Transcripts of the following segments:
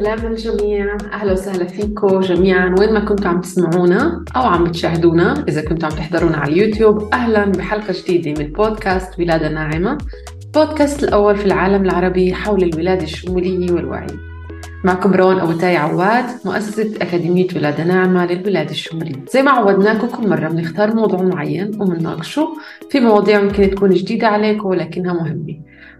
سلام الجميع أهلا وسهلا فيكم جميعا. وين ما كنتوا عم تسمعونا أو عم بتشاهدونا إذا كنتوا عم تحضرونا على اليوتيوب أهلا بحلقة جديدة من بودكاست ولادة ناعمة. بودكاست الأول في العالم العربي حول الولادة الشمولية والوعي. معكم روان أبو تاي عواد مؤسسة أكاديمية ولادة ناعمة للولادة الشمولية. زي ما عودناكم كل مرة بنختار موضوع معين وبنناقشه في مواضيع ممكن تكون جديدة عليكم ولكنها مهمة.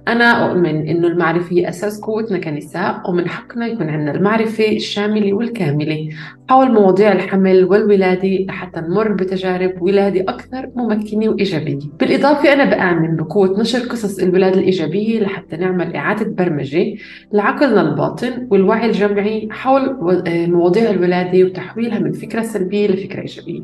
أنا أؤمن إنه المعرفة هي أساس قوتنا كنساء ومن حقنا يكون عندنا المعرفة الشاملة والكاملة. حول مواضيع الحمل والولادة لحتى نمر بتجارب ولادة أكثر ممكنة وإيجابية. بالإضافة أنا بآمن بقوة نشر قصص الولادة الإيجابية لحتى نعمل إعادة برمجة لعقلنا الباطن والوعي الجمعي حول مواضيع الولادة وتحويلها من فكرة سلبية لفكرة إيجابية.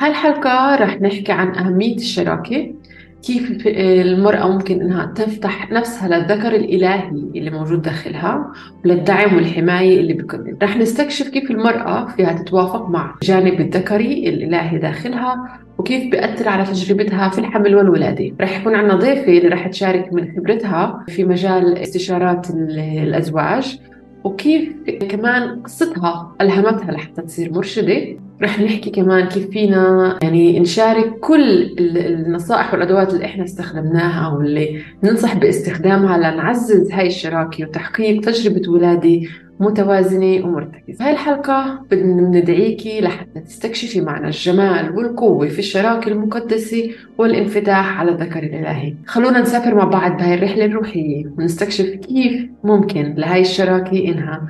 هالحلقة رح نحكي عن أهمية الشراكة كيف المرأة ممكن إنها تفتح نفسها للذكر الإلهي اللي موجود داخلها وللدعم والحماية اللي بكون رح نستكشف كيف المرأة فيها تتوافق مع الجانب الذكري الإلهي داخلها وكيف بيأثر على تجربتها في الحمل والولادة. رح يكون عندنا ضيفة اللي رح تشارك من خبرتها في مجال استشارات الأزواج وكيف كمان قصتها ألهمتها لحتى تصير مرشدة. رح نحكي كمان كيف فينا يعني نشارك كل النصائح والأدوات اللي إحنا استخدمناها واللي ننصح باستخدامها لنعزز هاي الشراكة وتحقيق تجربة ولاده متوازنة ومرتكزة. هاي الحلقة بدنا ندعيكي لحتى تستكشفي معنى الجمال والقوة في الشراكة المقدسة والانفتاح على الذكر الإلهي. خلونا نسافر مع بعض بهاي الرحلة الروحية ونستكشف كيف ممكن لهاي الشراكة إنها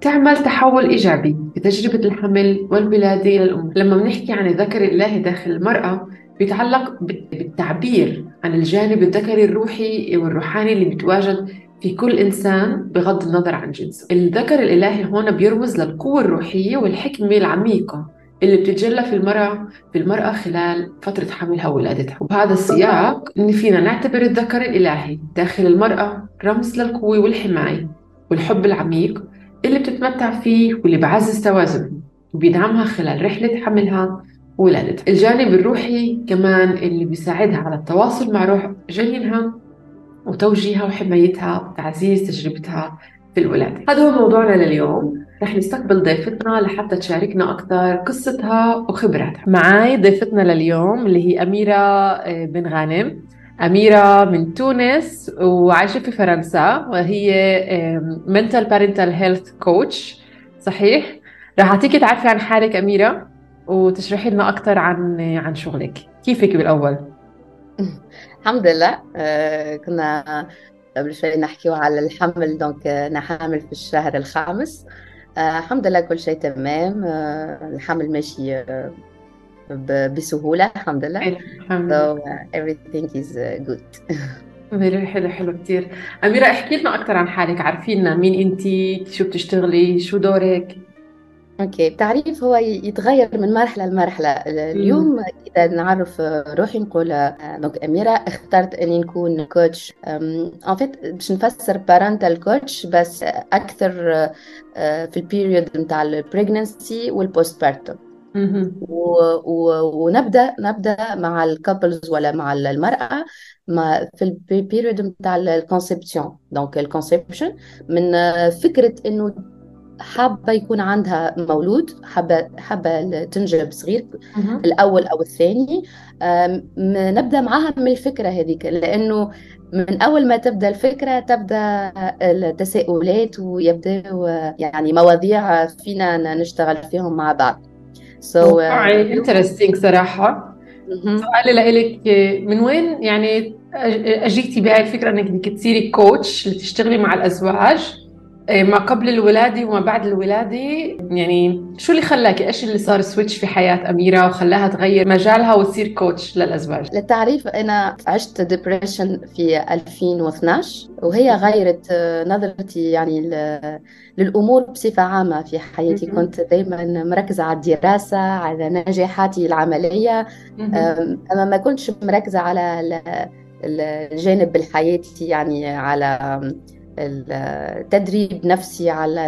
تعمل تحول إيجابي في تجربة الحمل والولادة للأم لما بنحكي عن الذكر الإلهي داخل المرأة بيتعلق بالتعبير عن الجانب الذكري الروحي والروحاني اللي بيتواجد في كل إنسان بغض النظر عن جنسه. الذكر الإلهي هون بيرمز للقوة الروحية والحكمة العميقة اللي بتتجلى في المرأة في المرأة خلال فترة حملها وولادتها. وبهذا السياق إن فينا نعتبر الذكر الإلهي داخل المرأة رمز للقوة والحماية والحب العميق اللي بتتمتع فيه واللي بعزز توازنها وبيدعمها خلال رحلة حملها وولادتها. الجانب الروحي كمان اللي بيساعدها على التواصل مع روح جنينها وتوجيهها وحمايتها وتعزيز تجربتها في الولادة. هذا هو موضوعنا لليوم. رح نستقبل ضيفتنا لحتى تشاركنا أكثر قصتها وخبراتها. معي ضيفتنا لليوم اللي هي أميرة آه، بن غانم. أميرة من تونس وعايشة في فرنسا وهي mental parental health coach. صحيح؟ رح أعطيكي تعرفي عن حالك أميرة وتشرحي لنا أكثر عن عن شغلك. كيفك بالأول؟ الحمد لله. آه، كنا قبل شوي نحكي على الحمل دونك أنا حامل في الشهر الخامس. آه، الحمد لله كل شيء تمام. آه، الحمل ماشي بسهولة الحمد لله. الحمد لله so, uh, everything is uh, good. حلو حلو كثير أميرة احكي لنا أكثر عن حالك. عارفينا مين أنت شو بتشتغلي شو دورك؟ okay التعريف هو يتغير من مرحلة لمرحلة. اليوم إذا نعرف روحي نقول donc أميرة اخترت إني نكون coach en fait باش نفسر parental coach بس أكثر في ال période نتاع ال pregnancy وال postpartum ونبدأ نبدأ مع ال couples ولا مع المرأة ما في ال période نتاع ال conception donc ال conception من فكرة إنه حابة يكون عندها مولود حابة حابة تنجب صغير الأول أو الثاني. نبدأ معها من الفكرة هذيك. لأنه من أول ما تبدأ الفكرة تبدأ التساؤلات ويبدا يعني مواضيع فينا نشتغل فيهم مع بعض. So interesting uh, صراحة. سؤالي لك من وين يعني اجيتي بهاي الفكرة إنك بدك تصيري coach لتشتغلي مع الأزواج؟ ما قبل الولادة وما بعد الولادة. يعني شو اللي خلاكي؟ إيش اللي صار switch في حياة أميرة وخلاها تغير مجالها وتصير coach للأزواج؟ للتعريف أنا عشت depression في 2012 وهي غيرت نظرتي يعني للأمور بصفة عامة في حياتي. كنت دايما مركزة على الدراسة على نجاحاتي العملية. أما ما كنتش مركزة على الجانب الحياتي يعني على التدريب نفسي على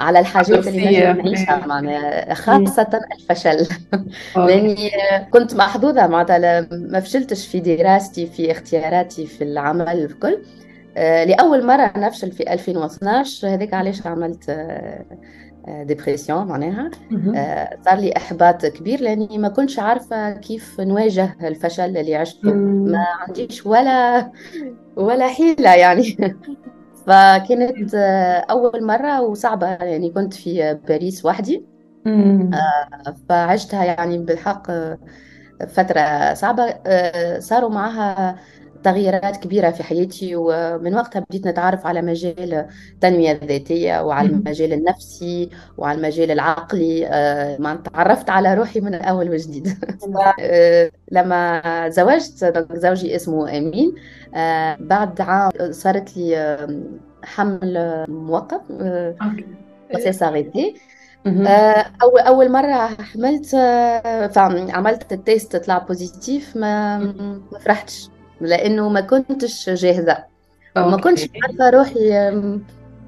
على الحاجات اللي نعيشها معناها خاصة الفشل. لأني كنت محظوظة معناتها ما فشلتش في دراستي في اختياراتي في العمل الكل. لأول مرة نفشل في 2012 هذاك علاش عملت ديبرسيون معناها. صار لي إحباط كبير لأني ما كنتش عارفة كيف نواجه الفشل اللي عشته. ما عنديش ولا ولا حيلة يعني. فكانت أول مرة وصعبة. يعني كنت في باريس وحدي. فعشتها يعني بالحق فترة صعبة. صاروا معها تغييرات كبيرة في حياتي ومن وقتها بديت نتعرف على مجال التنمية الذاتية وعلى المجال النفسي وعلى المجال العقلي. آه، ما تعرفت على روحي من أول وجديد. آه، لما زوجت زوجي اسمه أمين. آه، بعد عام صارت لي حمل موقف سي أول أول مرة حملت عملت ال test طلع positive ما ما فرحتش. لأنه ما كنتش جاهزة. وما كنتش عارفة روحي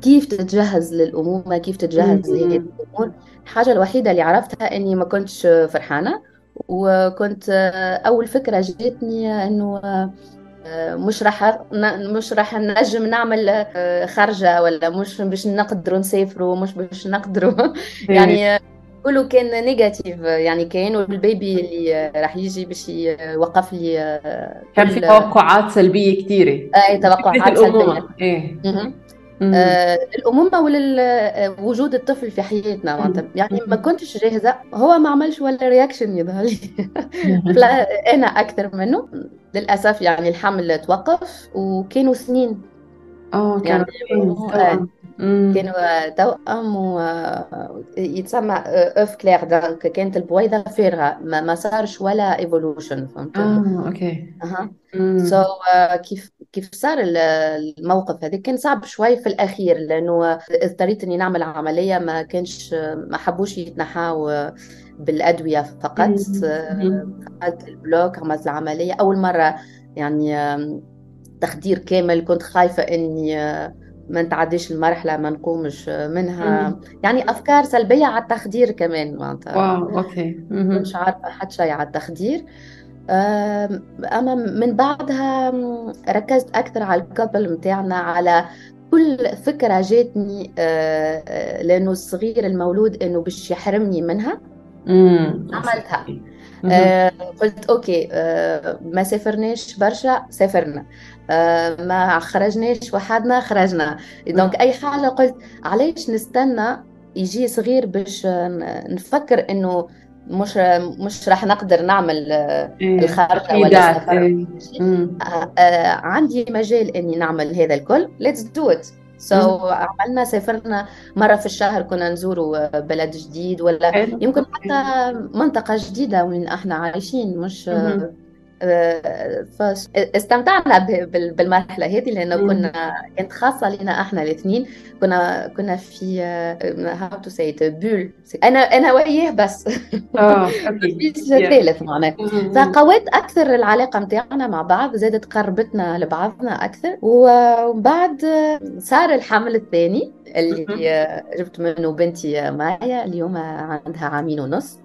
كيف تتجهز للامومه كيف تتجهز لهذه الأمور. الحاجة الوحيدة اللي عرفتها إني ما كنتش فرحانة وكنت أول فكرة جاتني إنه مش راح مش راح نجم نعمل خرجة ولا مش باش نقدروا نسافروا مش باش نقدروا. يعني كله كان negative يعني كان وال baby اللي راح يجي باش يوقف لي كان في توقعات سلبية كثيره إي توقعات سلبية. إيه. آه الامومه ووجود الطفل في حياتنا معناتها. يعني ما كنتش جاهزة. هو ما عملش ولا reaction يظهر لي. أنا أكثر منه. للأسف يعني الحمل توقف وكانوا سنين. آه كانوا يعني كانوا توأم ويتسمى œuf clair donc كانت البويضة فارغة. ما, ما صارش ولا évolution فهمت؟ آه okay. أها. so كيف كيف صار الموقف هذا كان صعب شوي في الأخير لأنه اضطريت إني نعمل عملية ما كانش ما حبوش يتنحاوا بالأدوية فقط. عملت ال bloc عملت العملية. أول مرة يعني تخدير كامل كنت خايفة إني ما نتعديش المرحلة ما نقومش منها. مم. يعني أفكار سلبية على التخدير كمان معناتها. wow okay. مش عارفة حتى شيء على التخدير. أما من بعدها ركزت أكثر على ال couple متاعنا على كل فكرة جاتني آه، آه، لأنه الصغير المولود إنه باش يحرمني منها. عملتها. آه قلت okay آه ما سافرناش برشا سافرنا. ما خرجناش وحدنا خرجنا. donc أي حاجة قلت علاش نستنى يجي صغير باش نفكر إنه مش مش راح نقدر نعمل إيه. الخارطه ولا السفر. إيه. آه آه عندي مجال إني نعمل هذا الكل. let's do it so so, عملنا سافرنا مرة في الشهر كنا نزوروا بلد جديد ولا يمكن حتى منطقة جديدة وين إحنا عايشين مش فاستمتعنا بالمرحلة هذه لأنه كنا كانت خاصة لنا إحنا الاثنين. كنا كنا في how to say bulle أنا أنا وياه بس. آه ثالث معناه فقويت أكثر العلاقة نتاعنا مع بعض زادت قربتنا لبعضنا أكثر. وبعد صار الحمل الثاني اللي جبت منه بنتي مايا اليوم عندها عامين ونص.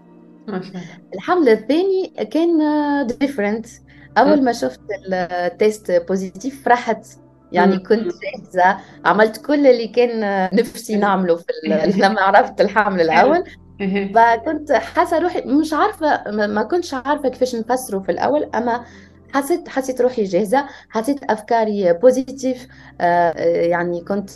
الحمل الثاني كان different أول ما شفت ال test positive فرحت يعني كنت جاهزة. عملت كل اللي كان نفسي نعمله في لما عرفت الحمل الأول. فكنت حاسة روحي مش عارفة ما كنتش عارفة كيفاش نفسره في الأول. أما حسيت حسيت روحي جاهزة حسيت أفكاري positive آه، يعني كنت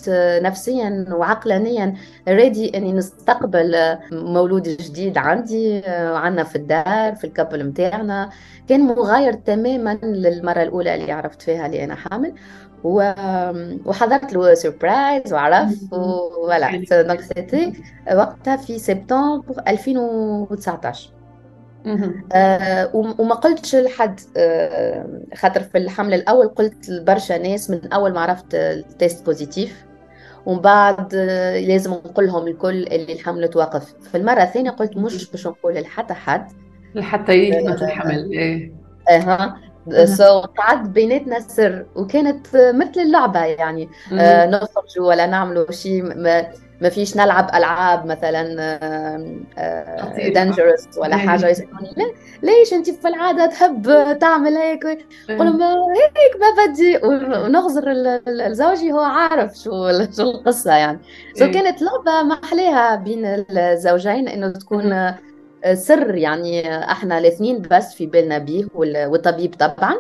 نفسيا وعقلانيا ready إني نستقبل مولود جديد عندي وعندنا في الدار في ال couple متاعنا. كان مغاير تماما للمرة الأولى اللي عرفت فيها اللي أنا حامل. وحضرت له surprise وعرف ولا donc c'était وقتها في سبتمبر 2019 آه وما قلتش لحد آه خاطر في الحمل الأول قلت لبرشا ناس من أول ما عرفت ال test positive ومن بعد آه لازم نقول لهم الكل اللي الحمل توقف. في المرة الثانية قلت مش باش نقول لحتى حد. لحتى يثبت الحمل إيه. أها. so قعد بيناتنا سر وكانت مثل اللعبة يعني. آه نخرجوا ولا نعملوا شيء ما فيش نلعب ألعاب مثلا دانجرس ولا إيه. حاجة. يسالوني لا ليش انت في العادة تحب تعمل هيك؟ قول ما هيك ما بدي. ونغزر ال- ال- زوجي هو عارف شو شو القصة يعني. سو إيه. كانت لعبة محليها بين الزوجين إنه تكون آه، سر يعني إحنا الاثنين بس في بالنا بيه وال- والطبيب طبعا.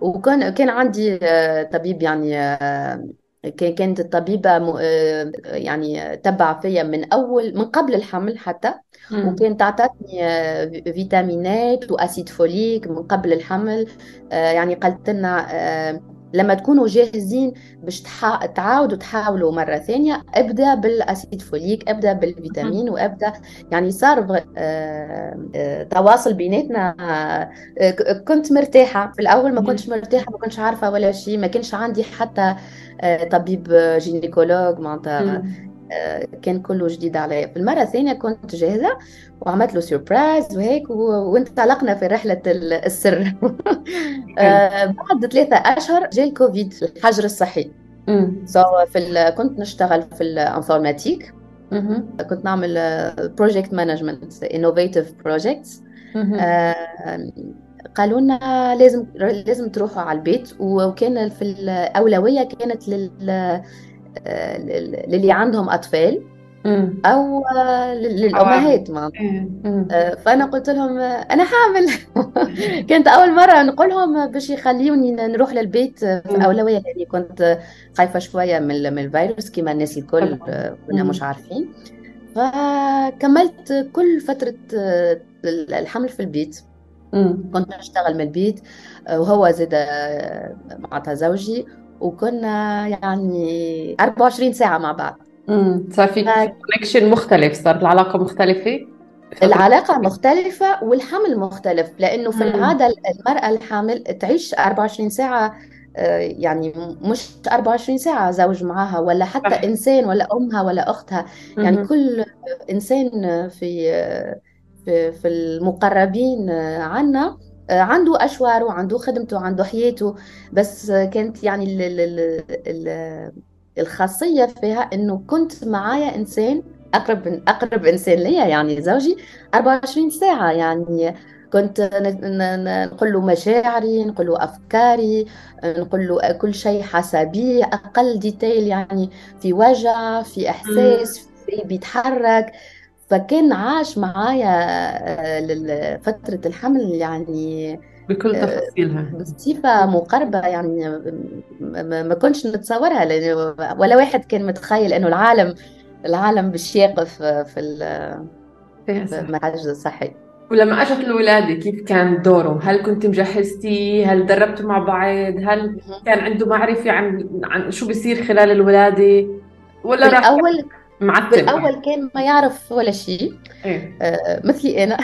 وكان كان عندي آه، طبيب يعني آه، كانت الطبيبة آه، يعني تبع فيا من أول من قبل الحمل حتى مم. وكانت تعطتني آه، فيتامينات وأسيد فوليك من قبل الحمل آه، يعني قالت لنا لما تكونوا جاهزين باش تحا- تعاودوا تحاولوا مرة ثانية ابدأ بالأسيد فوليك ابدأ بالفيتامين وابدأ يعني صار بغ- آه، آه، تواصل بيناتنا آه، كنت مرتاحة. في الأول ما. كنتش مرتاحة ما كنتش عارفة ولا شيء ما كانش عندي حتى آه، طبيب gynécologue معناتها كان كله جديد عليا في المرة الثانية كنت جاهزة وعملت له surprise وهيك وانطلقنا في رحلة ال- السر. آه، بعد ثلاثة أشهر جاء الكوفيد الحجر الصحي. so في كنت نشتغل في ال informatique. كنت نعمل project management innovative projects. آه، قالوا لنا لازم لازم تروحوا على البيت. وكان في الأولوية كانت آه، لل- للي عندهم أطفال مم. أو آه، لل- للأمهات ما إيه. آه، فأنا قلت لهم أنا حامل كانت أول مرة نقول لهم باش يخليوني نروح للبيت في مم. أولوية لأني كنت خايفة شوية من الفيروس كما الناس الكل. آه، كنا. مش عارفين فكملت كل فترة آه، الحمل في البيت. كنت نشتغل من البيت وهو زاد معناتها زوجي وكنا يعني 24 ساعة مع بعض مم. صار في كونكشن مختلف صارت العلاقة مختلفة العلاقة مختلفة والحمل مختلف لأنه في. العادة المرأة الحامل تعيش 24 ساعة آه، يعني مش 24 ساعة زوج معها ولا حتى إنسان ولا أمها ولا أختها يعني. كل إنسان في في في المقربين عنا عنده أشواره وعنده خدمته وعنده حياته. بس كانت يعني ال ال ال ال الخاصية فيها إنه كنت معايا إنسان أقرب أقرب إنسان ليا يعني زوجي 24 ساعة. يعني كنت نقول له مشاعري نقول له أفكاري نقول له كل شيء حسابي أقل ديتيل يعني في وجع في مم. إحساس في بيتحرك. فكان عاش معايا آه، فترة الحمل يعني بكل آه، تفاصيلها بصفة مقربة يعني ما كنتش نتصورها ولا واحد كان متخيل إنه العالم العالم بالشيق في إيه في المنهج الصحي ولما اجت الولادة كيف كان دوره؟ هل كنت مجهزتي؟ هل دربتوا مع بعض؟ هل كان عنده معرفة عن عن شو بيصير خلال الولادة؟ ولا راح بالأول معتم؟ بالأول كان ما يعرف ولا شيء. إيه. آه، مثلي أنا.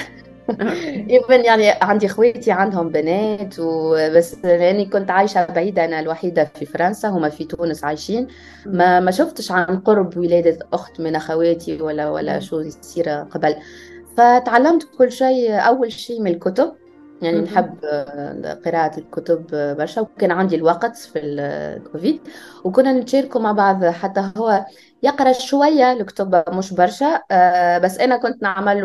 يمكن يعني عندي اخواتي عندهم بنات وبس لأني كنت عايشة بعيدة أنا الوحيدة في فرنسا هما في تونس عايشين. ما ما شفتش عن قرب ولادة أخت من أخواتي ولا ولا شو يصير قبل. فتعلمت كل شيء أول شيء من الكتب. يعني. نحب آه، قراءة الكتب آه، برشا. وكان عندي الوقت في الكوفيد وكنا نتشاركوا مع بعض حتى هو يقرأ شوية الكتب مش برشا آه، بس أنا كنت نعمل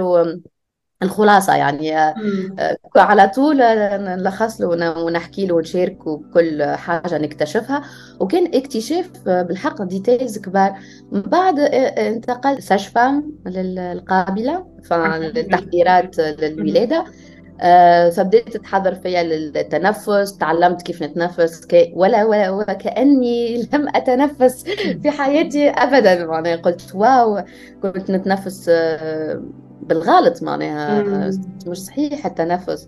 الخلاصة يعني آه،. آه، على طول آه، نلخص له ون- ونحكي له ونشاركه بكل حاجة نكتشفها. وكان اكتشاف آه، بالحق ديتيلز كبار. بعد آه، آه، انتقل ساشفام للقابلة فالتحضيرات للولادة. آه، فبدأت أتحضر فيها للتنفس تعلمت كيف نتنفس كي ولا, ولا وكأني لم أتنفس في حياتي أبدا معناها قلت واو كنت نتنفس آه، بالغلط معناها. مش صحيح التنفس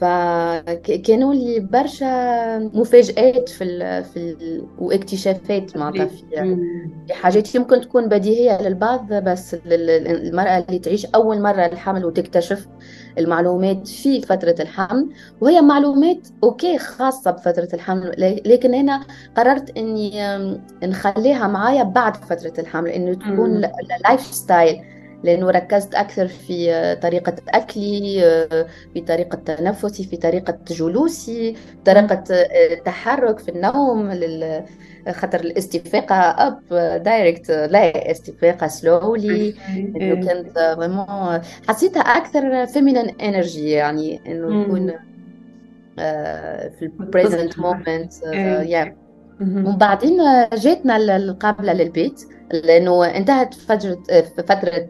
فكانوا لي برشا مفاجآت في ال في ال واكتشافات معناتها في. في حاجات يمكن تكون بديهية للبعض بس المرأة اللي تعيش أول مرة الحمل وتكتشف المعلومات في فترة الحمل وهي معلومات okay خاصة بفترة الحمل لكن أنا قررت أم، نخليها معايا بعد فترة الحمل إنه تكون. lifestyle لأنه ركزت أكثر في طريقة أكلي في طريقة تنفسي في طريقة جلوسي طريقة التحرك في النوم خاطر الاستفاقة up direct لا استفاقة slowly إنه كانت حسيتها أكثر feminine energy يعني إنه يكون في ال present moment يا ومن بعدين جاتنا القابله للبيت لأنه انتهت فترة فتره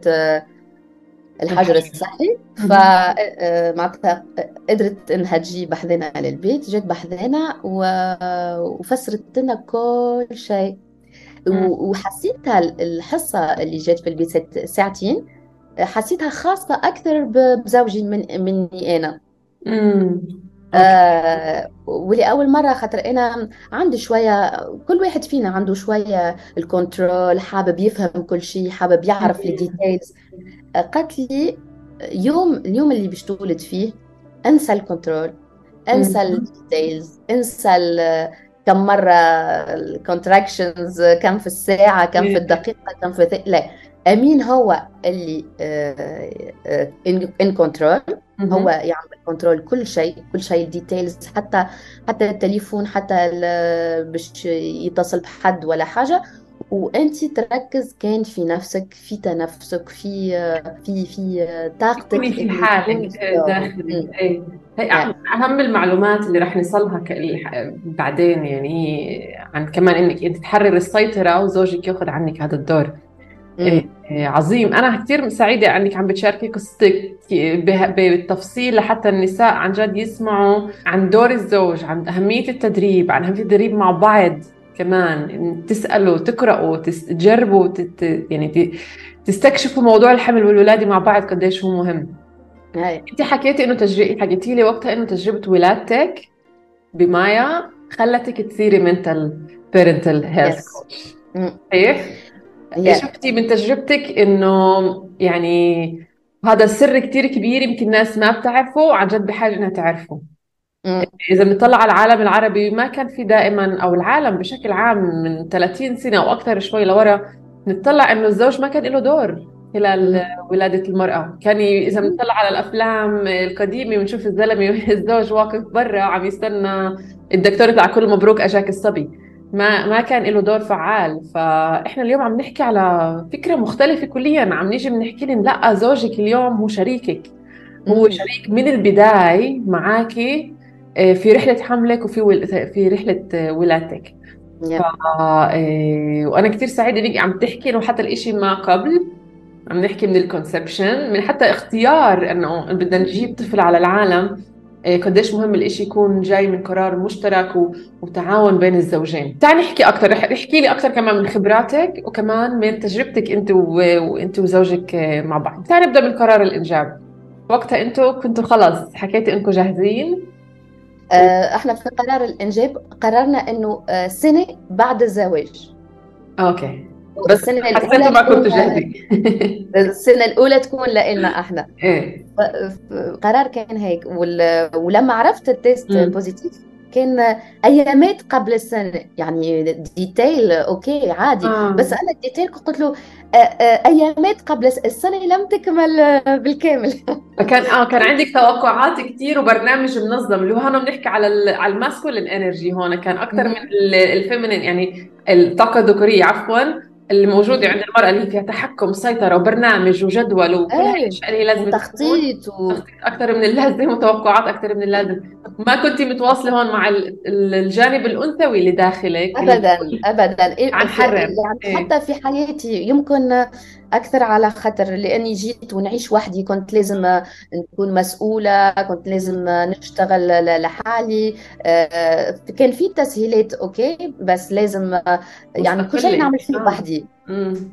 الحجر الصحي. فمعناتها قدرت انها تجي بحذنا للبيت جت بحذنا وفسرت لنا كل شيء. وحسيتها الحصة اللي جات في البيت ساعتين حسيتها خاصة أكثر بزوجي من مني أنا. آه ولاول مرة خاطر أنا عندي شوية كل واحد فينا عنده شوية ال control حابب يفهم كل شيء حابب يعرف ال details قالت لي يوم اليوم اللي باش تولد فيه انسى ال control انسى ال details انسى كم مرة ال contractions كم في الساعة كم في الدقيقة كم في لا. أمين هو اللي in control هو يعمل control كل شيء كل شيء ال details حتى حتى التليفون حتى باش يتصل بحد ولا حاجة. وانت تركز كان في نفسك في تنفسك في في في طاقتك في حالك. داخلك اي هي أهم المعلومات اللي راح نوصلها بعدين يعني عن كمان إنك أنت تحرر السيطرة وزوجك ياخذ عنك هذا الدور. إيه عظيم. أنا كثير سعيدة إنك عم بتشاركي قصتك بالتفصيل لحتى النساء عن جد يسمعوا عن دور الزوج عن أهمية التدريب عن أهمية التدريب مع بعض كمان. تسألوا تقرأوا تجربوا تت... يعني تستكشفوا موضوع الحمل والولادة مع بعض قديش هو مهم. هاي. أنت حكيتي إنه تجربه حكيتي لي وقتها إنه تجربة ولادتك بمايا خلتك تصيري mental parental health coach صحيح؟ شفتي من تجربتك إنه يعني هذا السر كتير كبير يمكن الناس ما بتعرفه عن جد بحاجة إنها تعرفه. إذا بنطلع على العالم العربي ما كان في دائما أو العالم بشكل عام من 30 سنة أو أكثر شوي لورا نطلع إنه الزوج ما كان له دور خلال ولادة المرأة. كان إذا بنطلع على الأفلام القديمة بنشوف الزلمة الزوج واقف برا عم يستنى. الدكتور يطلع كل مبروك أجاك الصبي. ما ما كان له دور فعال. فإحنا اليوم عم نحكي على فكرة مختلفة كليا. عم نيجي بنحكي لهم لا زوجك اليوم هو شريكك. هو شريك من البداية معاكي آه، في رحلة حملك وفي في رحلة ولادتك. ف... آه، وأنا كثير سعيدة انك عم تحكي إنه حتى الإشي ما قبل عم نحكي من الكونسبشن من حتى اختيار إنه بدنا نجيب طفل على العالم. آه، قديش مهم الإشي يكون جاي من قرار مشترك وتعاون بين الزوجين. تعال نحكي أكثر رح احكي لي أكثر كمان من خبراتك وكمان من تجربتك أنت وأنت وزوجك مع بعض. تعال نبدأ من قرار الإنجاب. وقتها أنتوا كنتوا خلص حكيتي أنكم جاهزين؟ آه، إحنا في قرار الإنجاب قررنا إنه آه، سنة بعد الزواج. okay. بس السنة الأولى ما كنتوا جاهزين السنة الأولى تكون لنا أحنا. إيه. قرار كان هيك. ولما عرفت ال test positive كان أيامات قبل السنة. يعني detail okay عادي. آه. بس أنا ال detail قلت له أيامات قبل السنة لم تكمل بالكامل. فكان آه كان عندك توقعات كثير وبرنامج منظم. اللي هو هون بنحكي على على ال masculine energy هون. كان أكثر من ال feminine يعني الطاقة الذكورية عفوا. اللي موجودة عند المرأة اللي فيها تحكم سيطرة وبرنامج وجدول وكل هاي الأشياء اللي لازم تخطيط و... أكثر من اللازم وتوقعات أكثر من اللازم. ما كنت متواصلة هون مع الجانب الأنثوي اللي داخلك؟ أبدا أبدا. إيه عن حرم. يعني إيه؟ حتى في حياتي يمكن أكثر على خاطر لأني جيت ونعيش وحدي كنت لازم نكون مسؤولة كنت لازم نشتغل لحالي. آه، كان في تسهيلات okay بس لازم يعني كل شيء نعمل فيه وحدي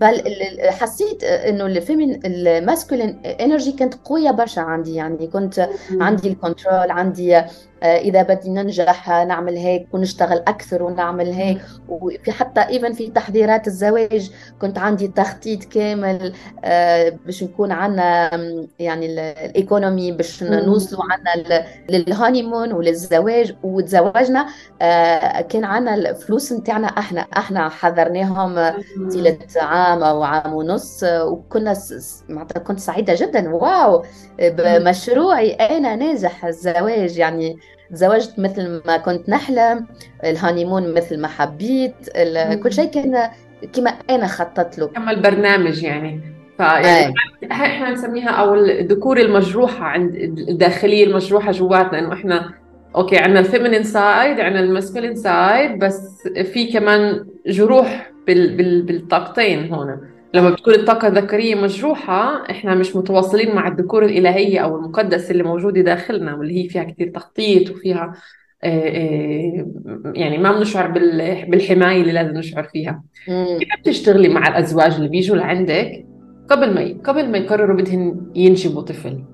فحسيت إنه ال fémin ال masculine energy كانت قوية برشا عندي يعني كنت عندي ال control عندي آه، إذا بدي ننجح نعمل هيك ونشتغل أكثر ونعمل هيك. وفي حتى even في تحضيرات الزواج كنت عندي تخطيط كامل آه، باش نكون عندنا يعني ال économie باش نوصلوا عنا لل honeymoon وللزواج. وتزوجنا آه، كان عندنا الفلوس نتاعنا أحنا أحنا حضرناهم طيله عام أو عام ونص وكنا معناتها كنت سعيدة جدا. wow! بمشروعي أنا ناجح الزواج يعني تزوجت مثل ما كنت نحلم ال honeymoon مثل ما حبيت كل شيء كان كما أنا خططت له. كما البرنامج يعني. فيعني إحنا نسميها أو الذكور المجروحة عند الداخلية المجروحة جواتنا إنه إحنا okay عندنا ال feminine side عندنا ال masculine side بس في كمان جروح بال... بال... بالطاقتين هون لما بتكون الطاقة الذكرية مجروحة إحنا مش متواصلين مع الذكور الإلهية أو المقدسة اللي موجودة داخلنا واللي هي فيها كثير تخطيط وفيها آه، آه، يعني ما بنشعر بالحماية اللي لازم نشعر فيها. كيف بتشتغلي مع الأزواج اللي بيجوا لعندك قبل ما قبل ما يقرروا بدهن ينجبوا طفل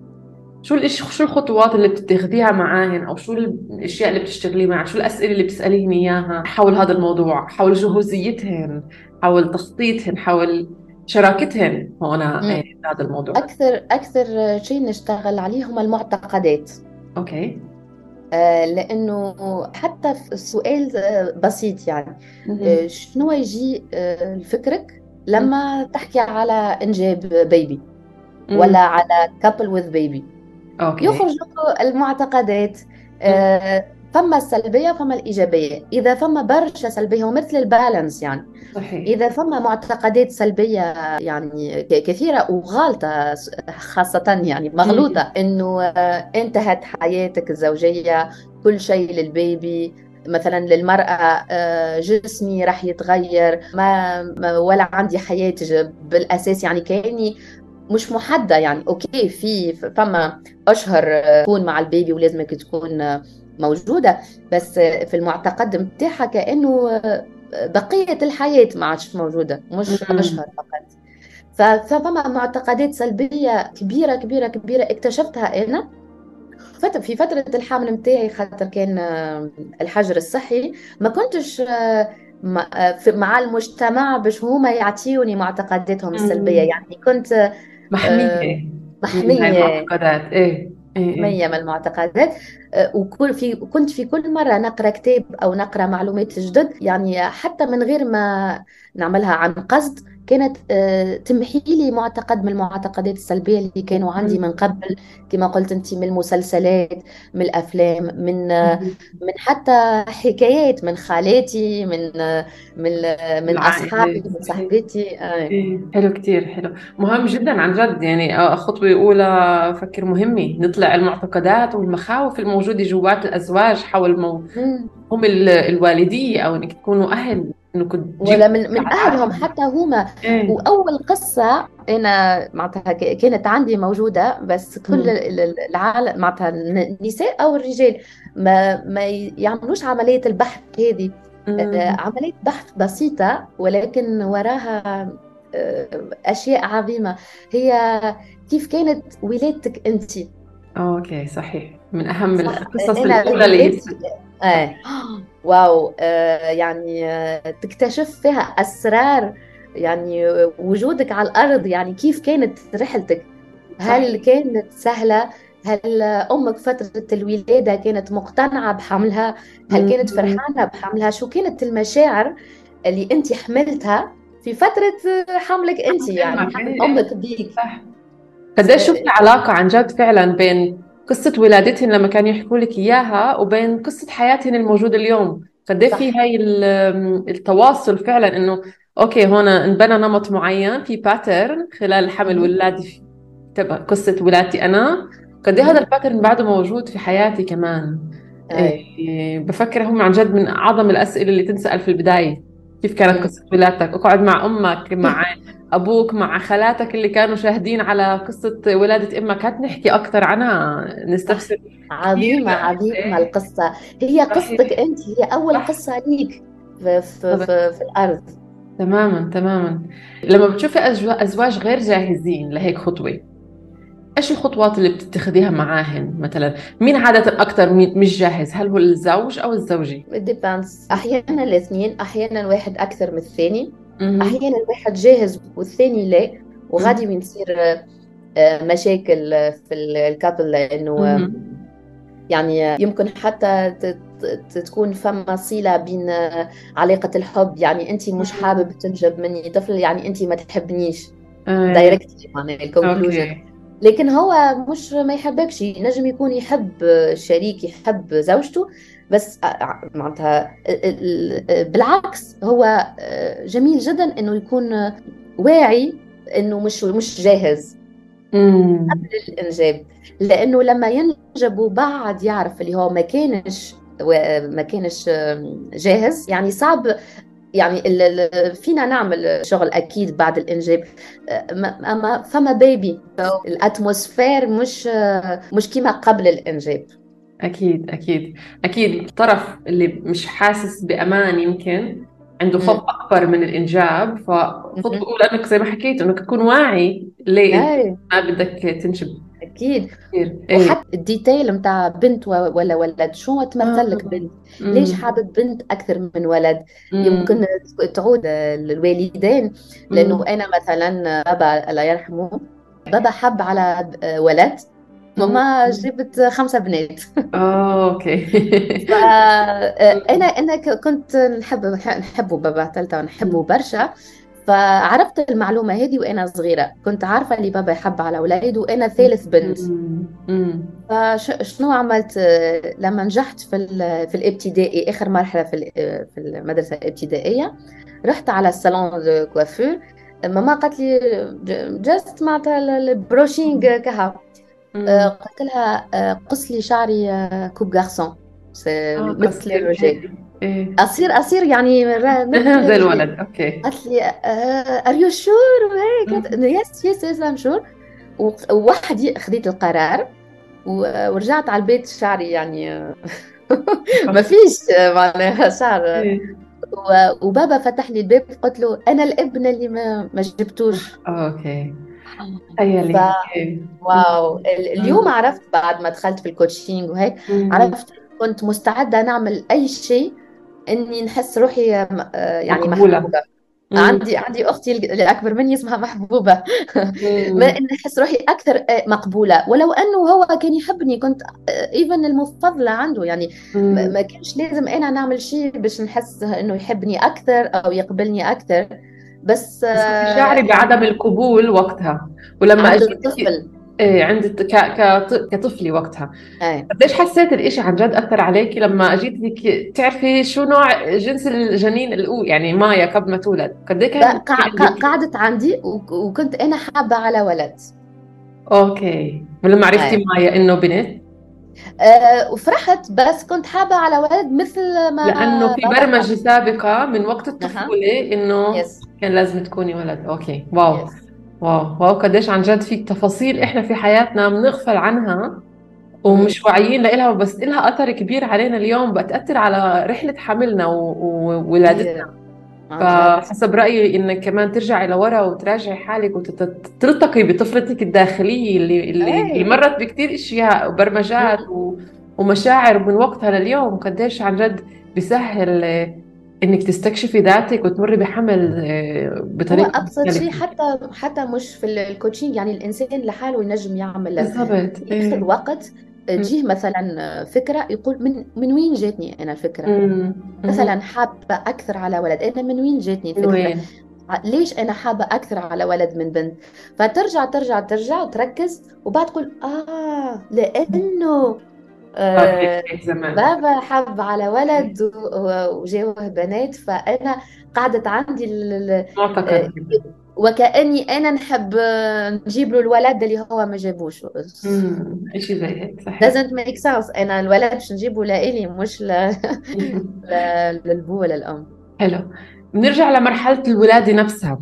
شو الإش... شو الخطوات اللي بتاخذيها معاهن أو شو الأشياء اللي بتشتغلي معها شو الأسئلة اللي بتسأليهن إياها؟ حول هذا الموضوع حول جهوزيتهن حول تخطيطهن حول شراكتهن هون هذا الموضوع. أكثر أكثر شيء نشتغل عليه هم المعتقدات. okay. آه لأنه حتى في السؤال آه، بسيط يعني. آه شنو يجي لفكرك لما تحكي على إنجاب baby ولا على couple with baby okay. يخرج المعتقدات فما السلبية فما الإيجابية. إذا فما برشا سلبية ومثل ال balance يعني. صحيح. إذا فما معتقدات سلبية يعني كثيرة وغالطة خاصة يعني مغلوطة إنه آه، انتهت حياتك الزوجية كل شيء للبيبي مثلا للمرأة آه، جسمي راح يتغير ما ولا عندي حياة بالأساس يعني كأني مش محددة يعني. أوكي في فما أشهر آه، تكون مع البيبي ولازمك تكون موجودة بس في المعتقد متاعها كأنه بقية الحياة ما عادش موجودة مش أشهر فقط. ففما معتقدات سلبية كبيرة كبيرة كبيرة اكتشفتها أنا. في فترة الحمل متاعي خاطر كان الحجر الصحي ما كنتش مع المجتمع باش هما يعطيوني معتقداتهم السلبية. يعني كنت محمية. محمية. معتقدات إيه. مية. من المعتقدات أه، وكل في كنت في كل مرة نقرأ كتاب أو نقرأ معلومات جدد يعني حتى من غير ما نعملها عن قصد كانت أه، تمحي لي معتقد من المعتقدات السلبية اللي كانوا عندي من قبل. كما قلت أنت من المسلسلات من الأفلام من من حتى حكايات من خالاتي من من من أصحابي من صاحبتي. آه. حلو كتير حلو. مهم جدا عن جد يعني آه، خطوة أولى فكر مهمة. نطلع المعتقدات والمخاوف الموجودة جوات الأزواج حول مو... هم الوالدية أو إنك تكونوا أهل. إنه ولا من من أهلهم حتى هما. إيه؟ وأول قصة أنا معناتها كانت عندي موجودة بس كل العالم معناتها النساء أو الرجال ما ما يعملوش عملية البحث هذه. آه، عملية بحث بسيطة ولكن وراها آه، أشياء عظيمة. هي كيف كانت ولادتك انت؟ okay صحيح. من أهم القصص الأولى اللي إيه. wow آه يعني آه تكتشف فيها أسرار يعني وجودك على الأرض يعني كيف كانت رحلتك؟ هل كانت سهلة؟ هل أمك فترة الولادة كانت مقتنعة بحملها؟ هل كانت فرحانة بحملها؟ شو كانت المشاعر اللي أنت حملتها في فترة حملك أنت؟ يعني حمل أمك بيك. صح. قديش شفتي علاقة عن جد فعلا بين قصة ولادتهن لما كانوا يحكوا لك إياها وبين قصة حياتهن الموجودة اليوم. قد في هاي التواصل فعلا إنه okay هون انبنى نمط معين في pattern خلال الحمل والولادة تبع قصة ولادتي أنا. قد هذا ال pattern بعده موجود في حياتي كمان. إيه بفكر هم عن جد من أعظم الأسئلة اللي تنسأل في البداية. كيف كانت قصة ولادتك؟ أقعد مع أمك مع أبوك مع خالاتك اللي كانوا شاهدين على قصة ولادة إمك؟ هات نحكي أكثر عنها نستفسر. عظيمة عظيمة القصة. هي قصتك أنت هي أول قصة ليك في, في, في, في الأرض. تماما تماما. لما بتشوفي أزواج غير جاهزين لهيك خطوة إيش الخطوات اللي بتتخذيها معاهن؟ مثلا مين عادة أكثر مش جاهز؟ هل هو الزوج أو الزوجة؟ ديبانس أحيانا الاثنين أحيانا واحد أكثر من الثاني. أحيانا واحد جاهز والثاني لا. وغادي بنصير آه، مشاكل في ال couple لأنه يعني يمكن حتى تكون فما صلة بين علاقة الحب. يعني أنت مش حابب تنجب مني طفل يعني أنت ما تحبنيش. directly معناها ال conclusion لكن هو مش ما يحبكش. نجم يكون يحب شريك يحب زوجته بس معناتها بالعكس هو جميل جدا إنه يكون واعي إنه مش مش جاهز قبل الإنجاب. لأنه لما ينجب وبعد يعرف اللي هو ما كانش ما كانش جاهز يعني صعب يعني فينا نعمل شغل أكيد بعد الانجاب اما فما بيبي ال atmosphere مش مش كيما قبل الانجاب أكيد أكيد. أكيد الطرف اللي مش حاسس بأمان يمكن عنده خوف أكبر من الإنجاب. فخطوه الاولى أنك زي ما حكيت أنك تكون واعي ليه ما بدك تنجب. أكيد. إيه. وحتى ال detail نتاع بنت ولا ولد شو تمثل لك بنت. ليش حابب بنت أكثر من ولد؟ مم. يمكن تعود للوالدين لأنه أنا مثلا بابا الله يرحمه بابا حب على ولد ماما جبت خمسة بنات. آه أوكي. فانا أنا كنت نحب نحبه بابا ثالثة ونحبه برشا. فعرفت المعلومة هذه وأنا صغيرة. كنت عارفة اللي بابا يحب على أولاده وأنا ثالث بنت. فشنو عملت؟ لما نجحت في في الابتدائي آخر مرحلة في في المدرسة الابتدائية رحت على ال salon de coiffure ماما قالت لي juste معناتها ال brushing كهو قلت لها قص لي شعري coupe garçon مثل الرجال. إيه؟ اصير أصير يعني زي الولد okay. قالت لي are you sure وهيك yes yes yes I'm sure ووحدي خذيت القرار ورجعت على البيت شعري يعني ما فيش معناها شعر. إيه. وبابا فتح لي الباب قلت له أنا الابن اللي ما ما جبتوش. okay. تخيلي ف... wow. اليوم عرفت بعد ما دخلت في ال coaching وهيك عرفت كنت مستعدة نعمل أي شيء إني نحس روحي آه، يعني مقبولة. محبوبة. عندي عندي أختي اللي اكبر مني اسمها محبوبة. ما إني احس روحي أكثر آه، مقبولة. ولو أنه هو كان يحبني كنت ايفن آه، المفضلة عنده. يعني ما كانش لازم أنا نعمل شيء باش نحس إنه يحبني أكثر أو يقبلني أكثر. بس, بس شعري بعدم القبول وقتها. ولما طفل إيه عند ك... ك... كطفلة وقتها. إيه. قديش حسيت الإشي عن جد أثر عليكي لما اجيتي تعرفي شو نوع جنس الجنين الأول يعني مايا قبل ما تولد؟ قد كانت قعدت عندي وكنت أنا حابة على ولد. okay. ولما عرفتي إيه. مايا إنه بنت؟ أه وفرحت بس كنت حابة على ولد مثل ما لأنه في برمجة سابقة من وقت الطفولة إنه yes. كان لازم تكوني ولد. okay. wow. yes. wow wow قديش عن جد في تفاصيل. إحنا في حياتنا بنغفل عنها ومش واعيين لها بس لها أثر كبير علينا اليوم. بتأثر على رحلة حملنا وولادتنا. فحسب رأيي إنك كمان ترجعي لورا وتراجعي حالك وتلتقي بطفلتك الداخلية اللي اللي, اللي مرت بكثير إشياء وبرمجات ومشاعر من وقتها لليوم. قديش عن جد بيسهل إنك تستكشفي ذاتك وتمري بحمل آه، بطريقة هو أبسط شيء حتى حتى مش في الكوتشنج يعني الإنسان لحاله ينجم يعمل. بالضبط ياخذ إيه. وقت تجيه مثلا فكرة يقول من من وين جاتني أنا الفكرة؟ مم. مثلا حابة أكثر على ولد أنا من وين جاتني الفكرة؟ وين؟ ليش أنا حابة أكثر على ولد من بنت؟ فترجع ترجع ترجع وتركز وبعد تقول آه لأنه آه بابا حب على ولد وجاوه بنات فأنا قعدت عندي معتقد وكأني أنا نحب نجيب له الولد اللي هو ما جابوش. شيء زي هيك صحيح. Doesn't make sense. أنا الولد باش نجيبه لإلي مش ل... للبو ولا الام حلو. بنرجع لمرحلة الولادة نفسها.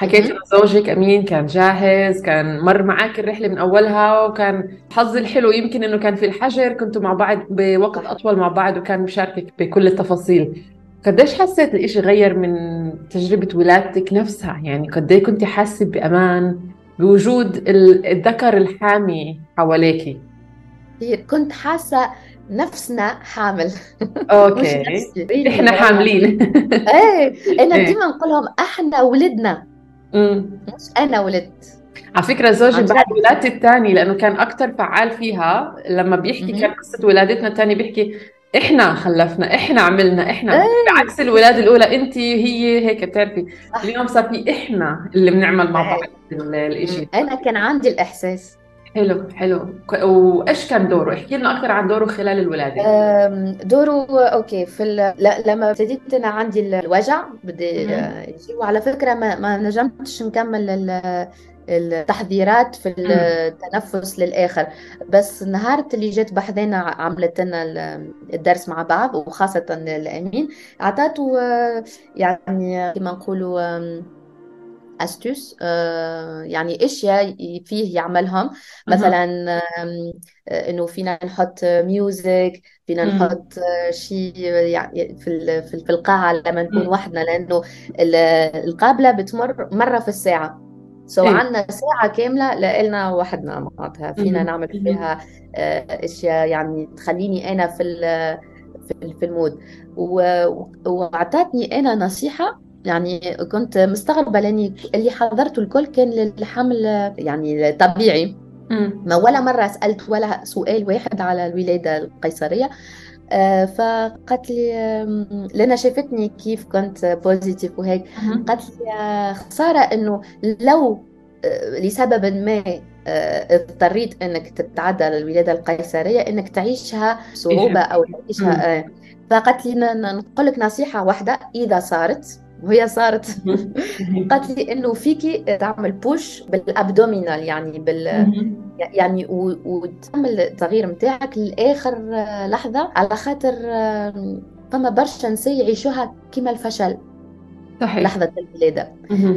حكيت إنه زوجك أمين كان جاهز كان مر معك الرحلة من أولها وكان حظ الحلو يمكن إنه كان في الحجر كنتوا مع بعض بوقت أطول مع بعض وكان مشاركك بكل التفاصيل. قديش حسيت الإشي غير من تجربة ولادتك نفسها؟ يعني قد كنت حاسة بأمان بوجود الذكر الحامي حواليكي كنت حاسة نفسنا حامل. أوكي. إحنا حاملين. إيه. أنا إيه. ديما نقول لهم إحنا ولدنا. مش أنا ولدت. على فكرة زوجي بعد ولادتي الثاني لأنه كان أكثر فعال فيها لما بيحكي كان قصة ولادتنا الثانية بيحكي إحنا خلفنا إحنا عملنا إحنا. أيه. بعكس الولاده الأولى أنت هي هيك بتعرفي. اليوم صار في إحنا اللي بنعمل مع بعض الشيء أنا كان عندي الإحساس. حلو حلو. وإيش كان دوره؟ احكي لنا أكثر عن دوره خلال الولادة. دوره أوكي في لما ابتديت أنا عندي الوجع بدي وعلى فكرة ما, ما نجمتش نكمل التحذيرات في التنفس للآخر. بس نهار اللي جت بحذنا عملت لنا الدرس مع بعض وخاصة الامين اعطاته يعني كما نقولوا استوس آه، يعني أشياء فيه يعملهم. مثلا إنه فينا نحط ميوزك فينا نحط شيء يعني في في القاعة لما نكون وحدنا لأنه القابلة بتمر مرة في الساعة. so إيه؟ عندنا ساعة كاملة لنا وحدنا معناتها. فينا نعمل فيها آه، أشياء يعني تخليني أنا في في ال mood. وأعطتني أنا نصيحة يعني كنت مستغربة لأني اللي حضرته الكل كان للحمل يعني طبيعي. ما ولا مرة سألت ولا سؤال واحد على الولادة القيصرية. آه، فقالت لي لما شافتني كيف كنت positive وهيك. قالت لي خسارة إنه لو آه، لسبب ما آه، اضطريت إنك تتعدى الولاده القيصرية إنك تعيشها صعوبة أو تعيشها فقالت لي نقول لك نصيحة واحدة إذا صارت وهي صارت قالت لي إنه فيكي تعمل push بال abdominal يعني بال يعني وتعمل التغيير نتاعك لآخر لحظة على خاطر فما برشا نساء يعيشوها كما الفشل. صحيح. لحظة الولادة.